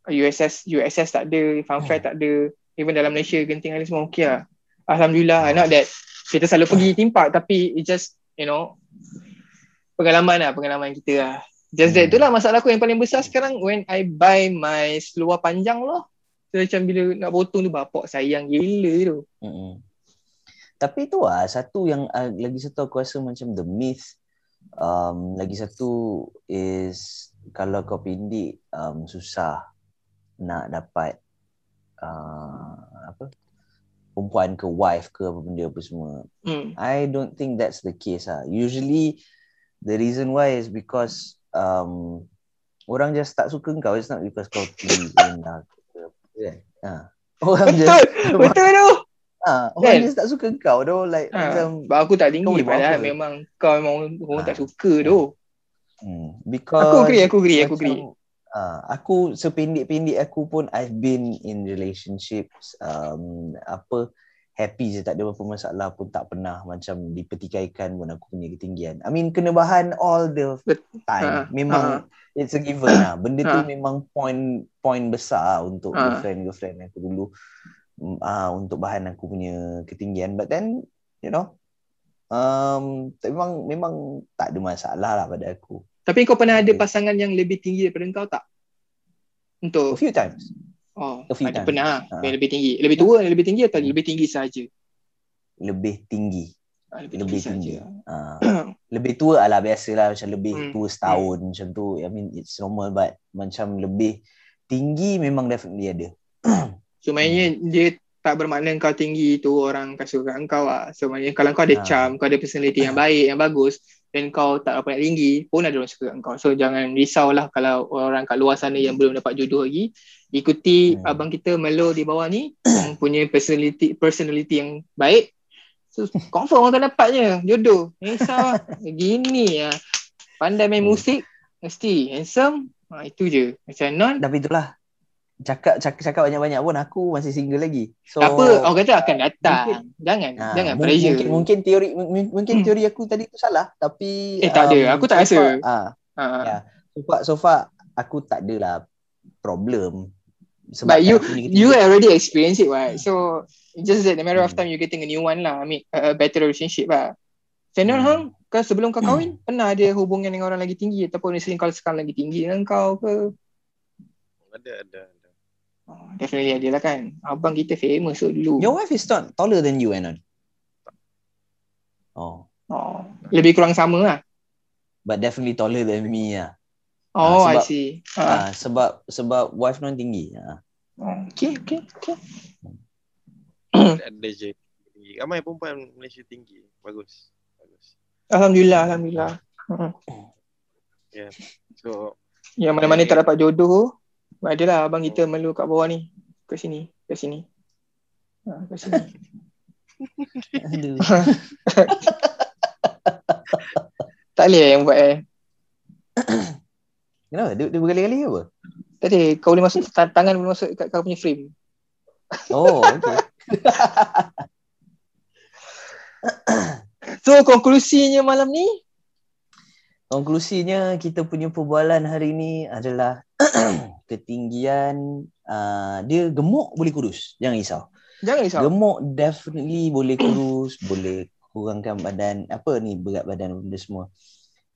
[SPEAKER 2] USS, USS tak ada, Funfair
[SPEAKER 1] Hmm.
[SPEAKER 2] tak ada. Even dalam Malaysia, Genting Island semua okay lah. Alhamdulillah, not that kita selalu pergi theme park tapi it just, you know, pengalaman lah, pengalaman kita lah. Just that,
[SPEAKER 1] Hmm.
[SPEAKER 2] itulah masalah aku yang paling besar sekarang when I buy my seluar panjang lah. So, macam bila nak potong tu, bapak sayang gila tu.
[SPEAKER 1] Mm-mm. Tapi tu lah satu yang uh, lagi satu aku rasa macam the myth um, lagi satu is kalau kau pindik um, susah nak dapat uh, apa perempuan ke wife ke apa benda apa semua.
[SPEAKER 2] Hmm.
[SPEAKER 1] I don't think that's the case ah. Usually the reason why is because um, orang just tak suka kau. It's not because kau tinggi rendah ke apa kan. Ha. Orang
[SPEAKER 2] Betul,
[SPEAKER 1] just
[SPEAKER 2] betul tu.
[SPEAKER 1] ha,
[SPEAKER 2] Kan?
[SPEAKER 1] orang just tak suka kau tu like
[SPEAKER 2] Ha,
[SPEAKER 1] macam
[SPEAKER 2] aku tak tinggi padahal
[SPEAKER 1] apa?
[SPEAKER 2] memang kau memang orang
[SPEAKER 1] Ha.
[SPEAKER 2] tak suka tu.
[SPEAKER 1] hmm, because
[SPEAKER 2] Aku agree, aku agree, aku
[SPEAKER 1] macam, ah, aku sependek-pendek aku pun I've been in relationships um, apa happy je tak ada apa masalah pun tak pernah macam dipertikaikan pun aku punya ketinggian. I mean kena bahan all the time.
[SPEAKER 2] ha,
[SPEAKER 1] Memang it's a given lah. Benda tu
[SPEAKER 2] Ha.
[SPEAKER 1] memang point point besar untuk
[SPEAKER 2] Ha.
[SPEAKER 1] girlfriend girlfriend aku dulu ah untuk bahan aku punya ketinggian. But then you know um memang memang tak ada masalah lah pada aku.
[SPEAKER 2] Tapi kau pernah ada pasangan yang lebih tinggi daripada kau tak?
[SPEAKER 1] A
[SPEAKER 2] Untuk
[SPEAKER 1] few times.
[SPEAKER 2] Oh,
[SPEAKER 1] few
[SPEAKER 2] ada pernah
[SPEAKER 1] Ha.
[SPEAKER 2] yang lebih tinggi. Lebih tua yang lebih tinggi atau lebih tinggi saja?
[SPEAKER 1] Lebih tinggi.
[SPEAKER 2] Ah,
[SPEAKER 1] Lebih tinggi.
[SPEAKER 2] saja.
[SPEAKER 1] Ah. lebih tua lah biasalah macam lebih
[SPEAKER 2] Hmm.
[SPEAKER 1] tua setahun macam tu. I mean it's normal but macam lebih tinggi memang definitely ada.
[SPEAKER 2] So maknanya dia tak bermakna kau tinggi tu orang akan suka kau lah. So maknanya kalau kau ada
[SPEAKER 1] Ha.
[SPEAKER 2] charm, kau ada personality yang baik, yang bagus, dan kau tak apa nak tinggi pun ada orang suka kat kau. So jangan risaulah kalau orang kat luar sana yang belum dapat jodoh lagi. Ikuti
[SPEAKER 1] Hmm.
[SPEAKER 2] abang kita Melo di bawah ni yang punya personality personality yang baik. So confirm orang akan dapatnya jodoh. Risau lah. Gini ya. Pandai main
[SPEAKER 1] Hmm.
[SPEAKER 2] musik mesti handsome. Ha, itu je. Macam non
[SPEAKER 1] Tapi itulah. Cakap, cakap cakap banyak-banyak pun aku masih single lagi. So
[SPEAKER 2] tak apa orang kata akan datang. Jangan
[SPEAKER 1] Ah,
[SPEAKER 2] jangan
[SPEAKER 1] mungkin,
[SPEAKER 2] pressure.
[SPEAKER 1] mungkin, mungkin teori mungkin, mungkin
[SPEAKER 2] Hmm.
[SPEAKER 1] teori aku tadi tu salah tapi
[SPEAKER 2] Eh, tak ada. Aku tak
[SPEAKER 1] so
[SPEAKER 2] rasa.
[SPEAKER 1] ah,
[SPEAKER 2] Ha.
[SPEAKER 1] Ya. so far, so far aku tak adalah problem.
[SPEAKER 2] But you you already experienced it, right? So it's just that the matter of
[SPEAKER 1] Hmm.
[SPEAKER 2] time you getting a new one lah. I mean a, a better relationship lah. Channel
[SPEAKER 1] Hmm.
[SPEAKER 2] hang, kau sebelum kau kahwin pernah ada hubungan dengan orang lagi tinggi ataupun recently kau sekarang lagi tinggi dengan kau ke?
[SPEAKER 3] Ada, ada, ada.
[SPEAKER 2] Oh, definitely ada lah kan. Abang kita famous so dulu.
[SPEAKER 1] Your wife is not taller than you, Anon. Oh,
[SPEAKER 2] Oh, lebih kurang sama lah.
[SPEAKER 1] but definitely taller than me lah.
[SPEAKER 2] Oh, I
[SPEAKER 1] sebab-
[SPEAKER 2] see. Ha.
[SPEAKER 1] Ah, sebab sebab wife non tinggi. Ah.
[SPEAKER 2] Oh, okay, okay, okay.
[SPEAKER 3] Ada je tinggi. Ramai perempuan Malaysia tinggi. Bagus. Bagus.
[SPEAKER 2] Alhamdulillah, alhamdulillah. Hmm.
[SPEAKER 3] So,
[SPEAKER 2] Yang mana-mana tak dapat jodoh, adalah abang kita melu kat bawah ni. Kat sini, kat sini. Ha, kat sini.
[SPEAKER 1] Aduh.
[SPEAKER 2] tak boleh yang buat eh.
[SPEAKER 1] Kenapa? Dia, dia berkali-kali apa?
[SPEAKER 2] Tadi kau boleh masuk ta- tangan boleh masuk kat kau punya frame.
[SPEAKER 1] Oh, okay.
[SPEAKER 2] So konklusinya malam ni
[SPEAKER 1] Konklusinya kita punya perbualan hari ini adalah ketinggian uh, dia gemuk boleh kurus. Jangan risau.
[SPEAKER 2] jangan risau.
[SPEAKER 1] Gemuk definitely boleh kurus, boleh kurangkan badan apa ni berat badan benda semua.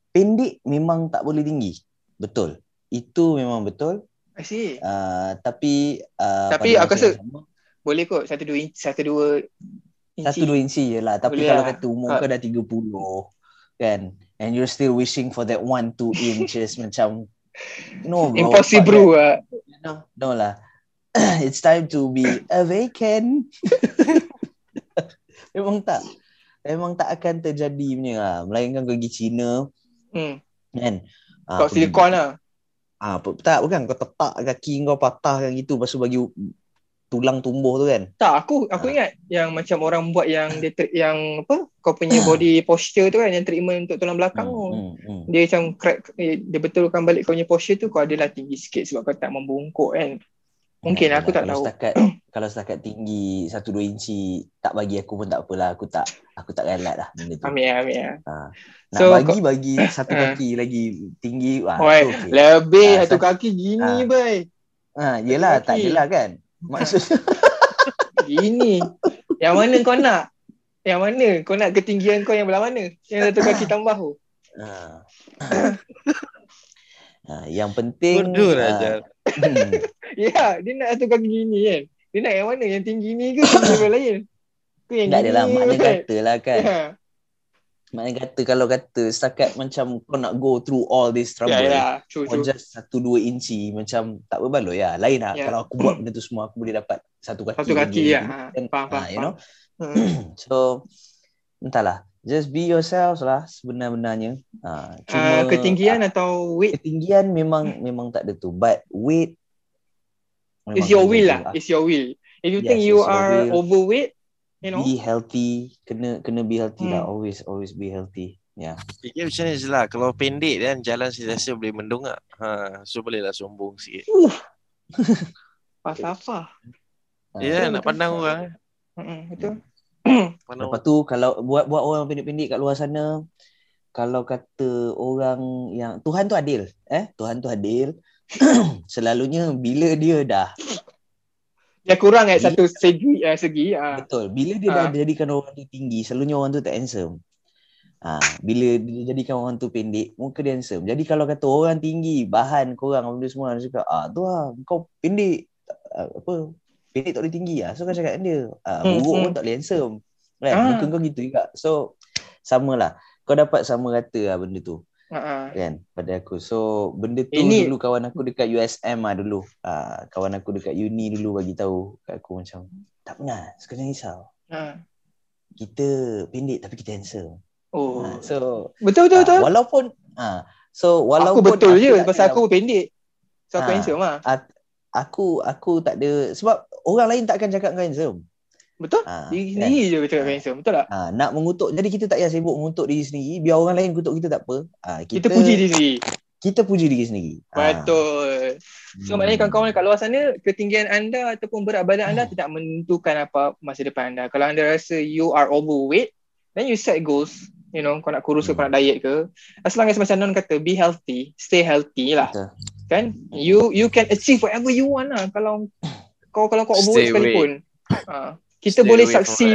[SPEAKER 1] Pendek memang tak boleh tinggi. Betul. Itu memang betul.
[SPEAKER 2] I see.
[SPEAKER 1] Uh, tapi uh,
[SPEAKER 2] Tapi aku rasa-
[SPEAKER 1] sama,
[SPEAKER 2] Boleh kot satu dua inci, satu dua inci.
[SPEAKER 1] satu dua inci je lah. Tapi
[SPEAKER 2] Boleh
[SPEAKER 1] kalau
[SPEAKER 2] lah.
[SPEAKER 1] kata umur
[SPEAKER 2] Ha.
[SPEAKER 1] kau dah 30 kan and you're still wishing for that one two inches macam no bro.
[SPEAKER 2] Impossible bro
[SPEAKER 1] that. No, no lah. It's time to be a vacant. Memang tak. Memang tak akan terjadi punya lah. Melainkan kau pergi China
[SPEAKER 2] Hmm.
[SPEAKER 1] kan. Ah,
[SPEAKER 2] Kau
[SPEAKER 1] pergi-
[SPEAKER 2] silikon lah.
[SPEAKER 1] Ah, apa, tak bukan kau tetak kaki kau patahkan gitu lepas tu bagi tulang tumbuh tu kan.
[SPEAKER 2] Tak, aku aku
[SPEAKER 1] Ha.
[SPEAKER 2] ingat yang macam orang buat yang dia ter, yang apa? Kau punya body posture tu kan yang treatment untuk tulang belakang tu.
[SPEAKER 1] hmm, hmm.
[SPEAKER 2] Dia macam crack dia betulkan balik kau punya posture tu kau adalah tinggi sikit sebab kau tak membungkuk kan. Mungkin aku tak
[SPEAKER 1] kalau
[SPEAKER 2] tahu.
[SPEAKER 1] Setakat, kalau setakat tinggi 1-2 inci tak bagi aku pun tak apalah. Aku tak aku tak galat lah benda tu.
[SPEAKER 2] Ambil ambil ya.
[SPEAKER 1] Nak
[SPEAKER 2] So,
[SPEAKER 1] bagi bagi satu
[SPEAKER 2] Ah.
[SPEAKER 1] kaki lagi tinggi. Wah,
[SPEAKER 2] Oi,
[SPEAKER 1] okey.
[SPEAKER 2] lebih
[SPEAKER 1] Ah,
[SPEAKER 2] satu
[SPEAKER 1] sat-
[SPEAKER 2] kaki gini
[SPEAKER 1] Ah.
[SPEAKER 2] bay.
[SPEAKER 1] Ha, yelah,
[SPEAKER 2] Satu
[SPEAKER 1] tak jelah kan. Maksudnya
[SPEAKER 2] Gini. yang mana kau nak? Yang mana? Kau nak ketinggian kau yang belah mana? Yang satu kaki tambah tu.
[SPEAKER 1] ha. ha, yang penting
[SPEAKER 3] bodoh lah
[SPEAKER 1] ah,
[SPEAKER 3] Jal.
[SPEAKER 1] hmm,
[SPEAKER 2] Ya, dia nak satu kaki gini kan. Dia nak yang mana? Yang tinggi ni ke tinggi yang lain? Ke yang
[SPEAKER 1] tak
[SPEAKER 2] gini?
[SPEAKER 1] adalah makna
[SPEAKER 2] kan?
[SPEAKER 1] kata lah kan.
[SPEAKER 2] Ya.
[SPEAKER 1] Makna kata kalau kata setakat macam kau nak go through all this trouble.
[SPEAKER 2] Ya, ya. True,
[SPEAKER 1] For
[SPEAKER 2] true.
[SPEAKER 1] just satu dua inci macam tak berbaloi ya. Lain lah
[SPEAKER 2] Ya.
[SPEAKER 1] kalau aku buat benda tu semua aku boleh dapat satu kaki.
[SPEAKER 2] Satu kaki ya. Ha,
[SPEAKER 1] Then,
[SPEAKER 2] faham,
[SPEAKER 1] ah,
[SPEAKER 2] faham.
[SPEAKER 1] you know.
[SPEAKER 2] Hmm.
[SPEAKER 1] So entahlah. Just be yourselves lah sebenar-benarnya. Ha,
[SPEAKER 2] Uh, ketinggian atau weight
[SPEAKER 1] ketinggian memang memang tak ada tu. But weight
[SPEAKER 2] is
[SPEAKER 1] memang
[SPEAKER 2] your will
[SPEAKER 1] jaga
[SPEAKER 2] lah. Is your will. If you
[SPEAKER 1] Yes,
[SPEAKER 2] think you
[SPEAKER 1] it's
[SPEAKER 2] are
[SPEAKER 1] will.
[SPEAKER 2] overweight, you know,
[SPEAKER 1] Be healthy. Kena kena be healthy lah.
[SPEAKER 2] Hmm.
[SPEAKER 1] Always always be healthy. Ya.
[SPEAKER 3] Fikir macam ni je lah. Kalau pendek kan jalan sentiasa boleh mendongak. Ha, so bolehlah sombong sikit.
[SPEAKER 2] falsafah.
[SPEAKER 1] Ha.
[SPEAKER 3] Ya,
[SPEAKER 2] betul,
[SPEAKER 3] nak pandang orang.
[SPEAKER 2] Hmm, betul.
[SPEAKER 1] Lepas tu kalau buat buat orang pendek-pendek kat luar sana kalau kata orang yang Tuhan tu adil, eh? Tuhan tu adil. Selalunya bila dia dah
[SPEAKER 2] Dia kurang eh
[SPEAKER 1] Bila-
[SPEAKER 2] satu segi uh, segi ah.
[SPEAKER 1] betul, bila dia dah
[SPEAKER 2] Ah.
[SPEAKER 1] jadikan orang tu tinggi, selalunya orang tu tak handsome. Ah, bila dia jadikan orang tu pendek, muka dia handsome. Jadi kalau kata orang tinggi, bahan korang benda semua cakap, "Ah, tu lah, kau pendek." Ah, apa? Pendek tak boleh tinggi ah. So kau cakap dia, ah,
[SPEAKER 2] Hmm,
[SPEAKER 1] buruk
[SPEAKER 2] hmm.
[SPEAKER 1] pun tak boleh handsome. Kan?
[SPEAKER 2] Ah.
[SPEAKER 1] Muka kau gitu juga. So samalah. Kau dapat sama rata lah benda tu
[SPEAKER 2] ah.
[SPEAKER 1] kan pada aku. So benda tu
[SPEAKER 2] Ini-
[SPEAKER 1] dulu kawan aku dekat USM lah dulu. Ah, kawan aku dekat uni dulu bagi tahu kat aku macam tak pernah, sekarang risau.
[SPEAKER 2] Ha.
[SPEAKER 1] Kita pendek tapi kita handsome.
[SPEAKER 2] Oh.
[SPEAKER 1] Ah, so
[SPEAKER 2] betul betul
[SPEAKER 1] ah,
[SPEAKER 2] betul.
[SPEAKER 1] walaupun ah so
[SPEAKER 2] aku
[SPEAKER 1] walaupun
[SPEAKER 2] betul je
[SPEAKER 1] tak
[SPEAKER 2] pasal aku pendek. So aku
[SPEAKER 1] Ah.
[SPEAKER 2] handsome lah.
[SPEAKER 1] Aku aku tak ada sebab orang lain takkan cakap kau handsome.
[SPEAKER 2] Betul?
[SPEAKER 1] Ah,
[SPEAKER 2] Diri
[SPEAKER 1] kan?
[SPEAKER 2] sendiri je cakap
[SPEAKER 1] Ah.
[SPEAKER 2] handsome. Betul tak?
[SPEAKER 1] Ah, nak mengutuk jadi kita tak payah sibuk mengutuk diri sendiri biar orang lain kutuk kita tak apa. Ah,
[SPEAKER 2] Kita, puji diri sendiri.
[SPEAKER 1] kita puji diri sendiri.
[SPEAKER 2] Betul. So
[SPEAKER 1] hmm.
[SPEAKER 2] maknanya kawan-kawan kat luar sana ketinggian anda ataupun berat badan anda
[SPEAKER 1] Hmm.
[SPEAKER 2] tidak menentukan apa masa depan anda. Kalau anda rasa you are overweight, then you set goals. You know, kau nak kurus ke, kau
[SPEAKER 1] Hmm.
[SPEAKER 2] nak diet ke. As long as macam Non kata, be healthy, stay healthy lah.
[SPEAKER 1] Betul.
[SPEAKER 2] Kan? You you can achieve whatever you want lah. Kalau kau kalau kau overweight
[SPEAKER 3] Stay
[SPEAKER 2] sekalipun. Ha, kita
[SPEAKER 3] Stay
[SPEAKER 2] boleh saksi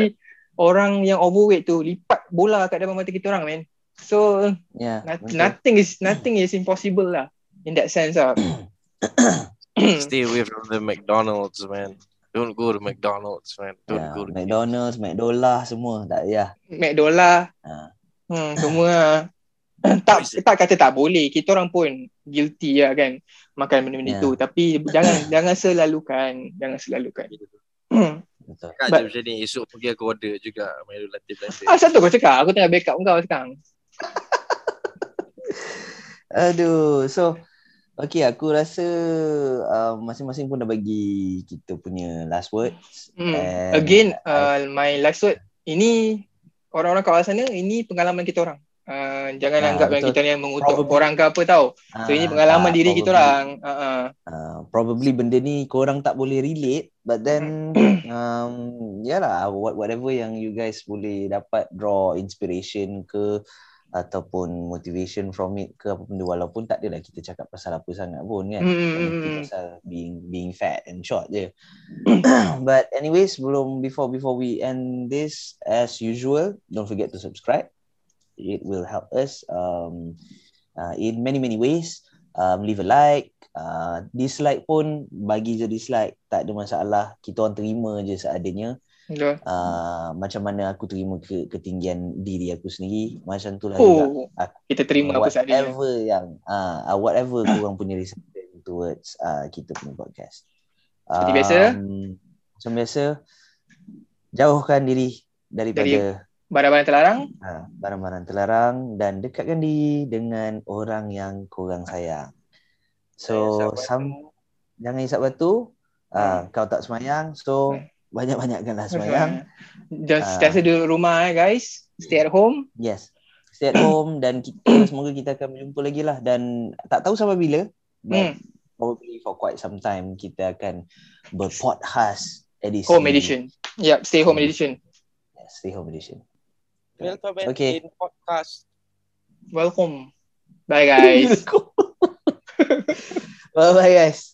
[SPEAKER 2] orang yang overweight tu lipat bola kat depan mata kita orang, man. So
[SPEAKER 1] Ya.
[SPEAKER 2] not, nothing is nothing is impossible lah in that sense lah.
[SPEAKER 3] Stay away from the McDonald's, man. Don't go to McDonald's, man. Don't
[SPEAKER 1] Ya,
[SPEAKER 3] go to
[SPEAKER 1] McDonald's, McDollar semua tak payah.
[SPEAKER 2] McDollar.
[SPEAKER 1] Ha.
[SPEAKER 2] Hmm, semua lah. Tak tak kata tak boleh. Kita orang pun guilty lah kan makan benda-benda
[SPEAKER 1] Ya.
[SPEAKER 2] tu. Tapi jangan jangan selalukan. Jangan selalukan. Hmm.
[SPEAKER 1] Betul.
[SPEAKER 3] Cakap
[SPEAKER 2] But-
[SPEAKER 3] je macam ni Esok pergi aku order juga Milo latte blender
[SPEAKER 2] Ah, satu kau cakap. Aku tengah backup kau sekarang.
[SPEAKER 1] Aduh, so okay aku rasa uh, masing-masing pun dah bagi kita punya last words.
[SPEAKER 2] Hmm.
[SPEAKER 1] And
[SPEAKER 2] Again, uh, my last word. Ini orang-orang kat luar sana, ini pengalaman kita orang. Uh, jangan
[SPEAKER 1] Ah,
[SPEAKER 2] anggap yang
[SPEAKER 1] betul.
[SPEAKER 2] kita ni yang mengutuk
[SPEAKER 1] Probably.
[SPEAKER 2] orang ke apa tau. So ini
[SPEAKER 1] Ah,
[SPEAKER 2] pengalaman
[SPEAKER 1] tak,
[SPEAKER 2] diri kita orang. Uh, uh.
[SPEAKER 1] Uh, probably benda ni korang tak boleh relate but then um yalah what whatever yang you guys boleh dapat draw inspiration ke ataupun motivation from it ke apa benda walaupun tak adalah kita cakap pasal apa sangat pun kan.
[SPEAKER 2] Hmm.
[SPEAKER 1] pasal being being fat and short je. but anyways sebelum before before we end this as usual don't forget to subscribe. It will help us um uh, in many many ways um, leave a like uh, dislike pun bagi je dislike tak ada masalah kita orang terima je seadanya
[SPEAKER 2] Betul.
[SPEAKER 1] uh, macam mana aku terima ke, ketinggian diri aku sendiri macam tu lah juga
[SPEAKER 2] Oh,
[SPEAKER 1] Aku-
[SPEAKER 2] kita terima apa seadanya.
[SPEAKER 1] whatever yang uh, uh, whatever korang punya reception towards uh, kita punya podcast
[SPEAKER 2] Seperti biasa.
[SPEAKER 1] um, macam biasa jauhkan diri daripada
[SPEAKER 2] Barang-barang terlarang.
[SPEAKER 1] Ha, barang-barang terlarang dan dekatkan diri dengan orang yang korang sayang. So, some, jangan isap batu. Ah, kau tak semayang, so banyak-banyakkanlah semayang.
[SPEAKER 2] Just
[SPEAKER 1] Ah.
[SPEAKER 2] sentiasa duduk rumah eh, guys. Stay at home.
[SPEAKER 1] Yes. Stay at home dan kita semoga kita akan berjumpa lagi lah dan tak tahu sampai bila. But
[SPEAKER 2] Hmm.
[SPEAKER 1] probably for quite some time kita akan berpodcast edisi.
[SPEAKER 2] Home edition. Yep, stay home edition.
[SPEAKER 1] Yes, stay home edition.
[SPEAKER 3] Welcome
[SPEAKER 1] Okay.
[SPEAKER 3] in podcast
[SPEAKER 2] Welcome. Bye guys.
[SPEAKER 1] Bye bye guys.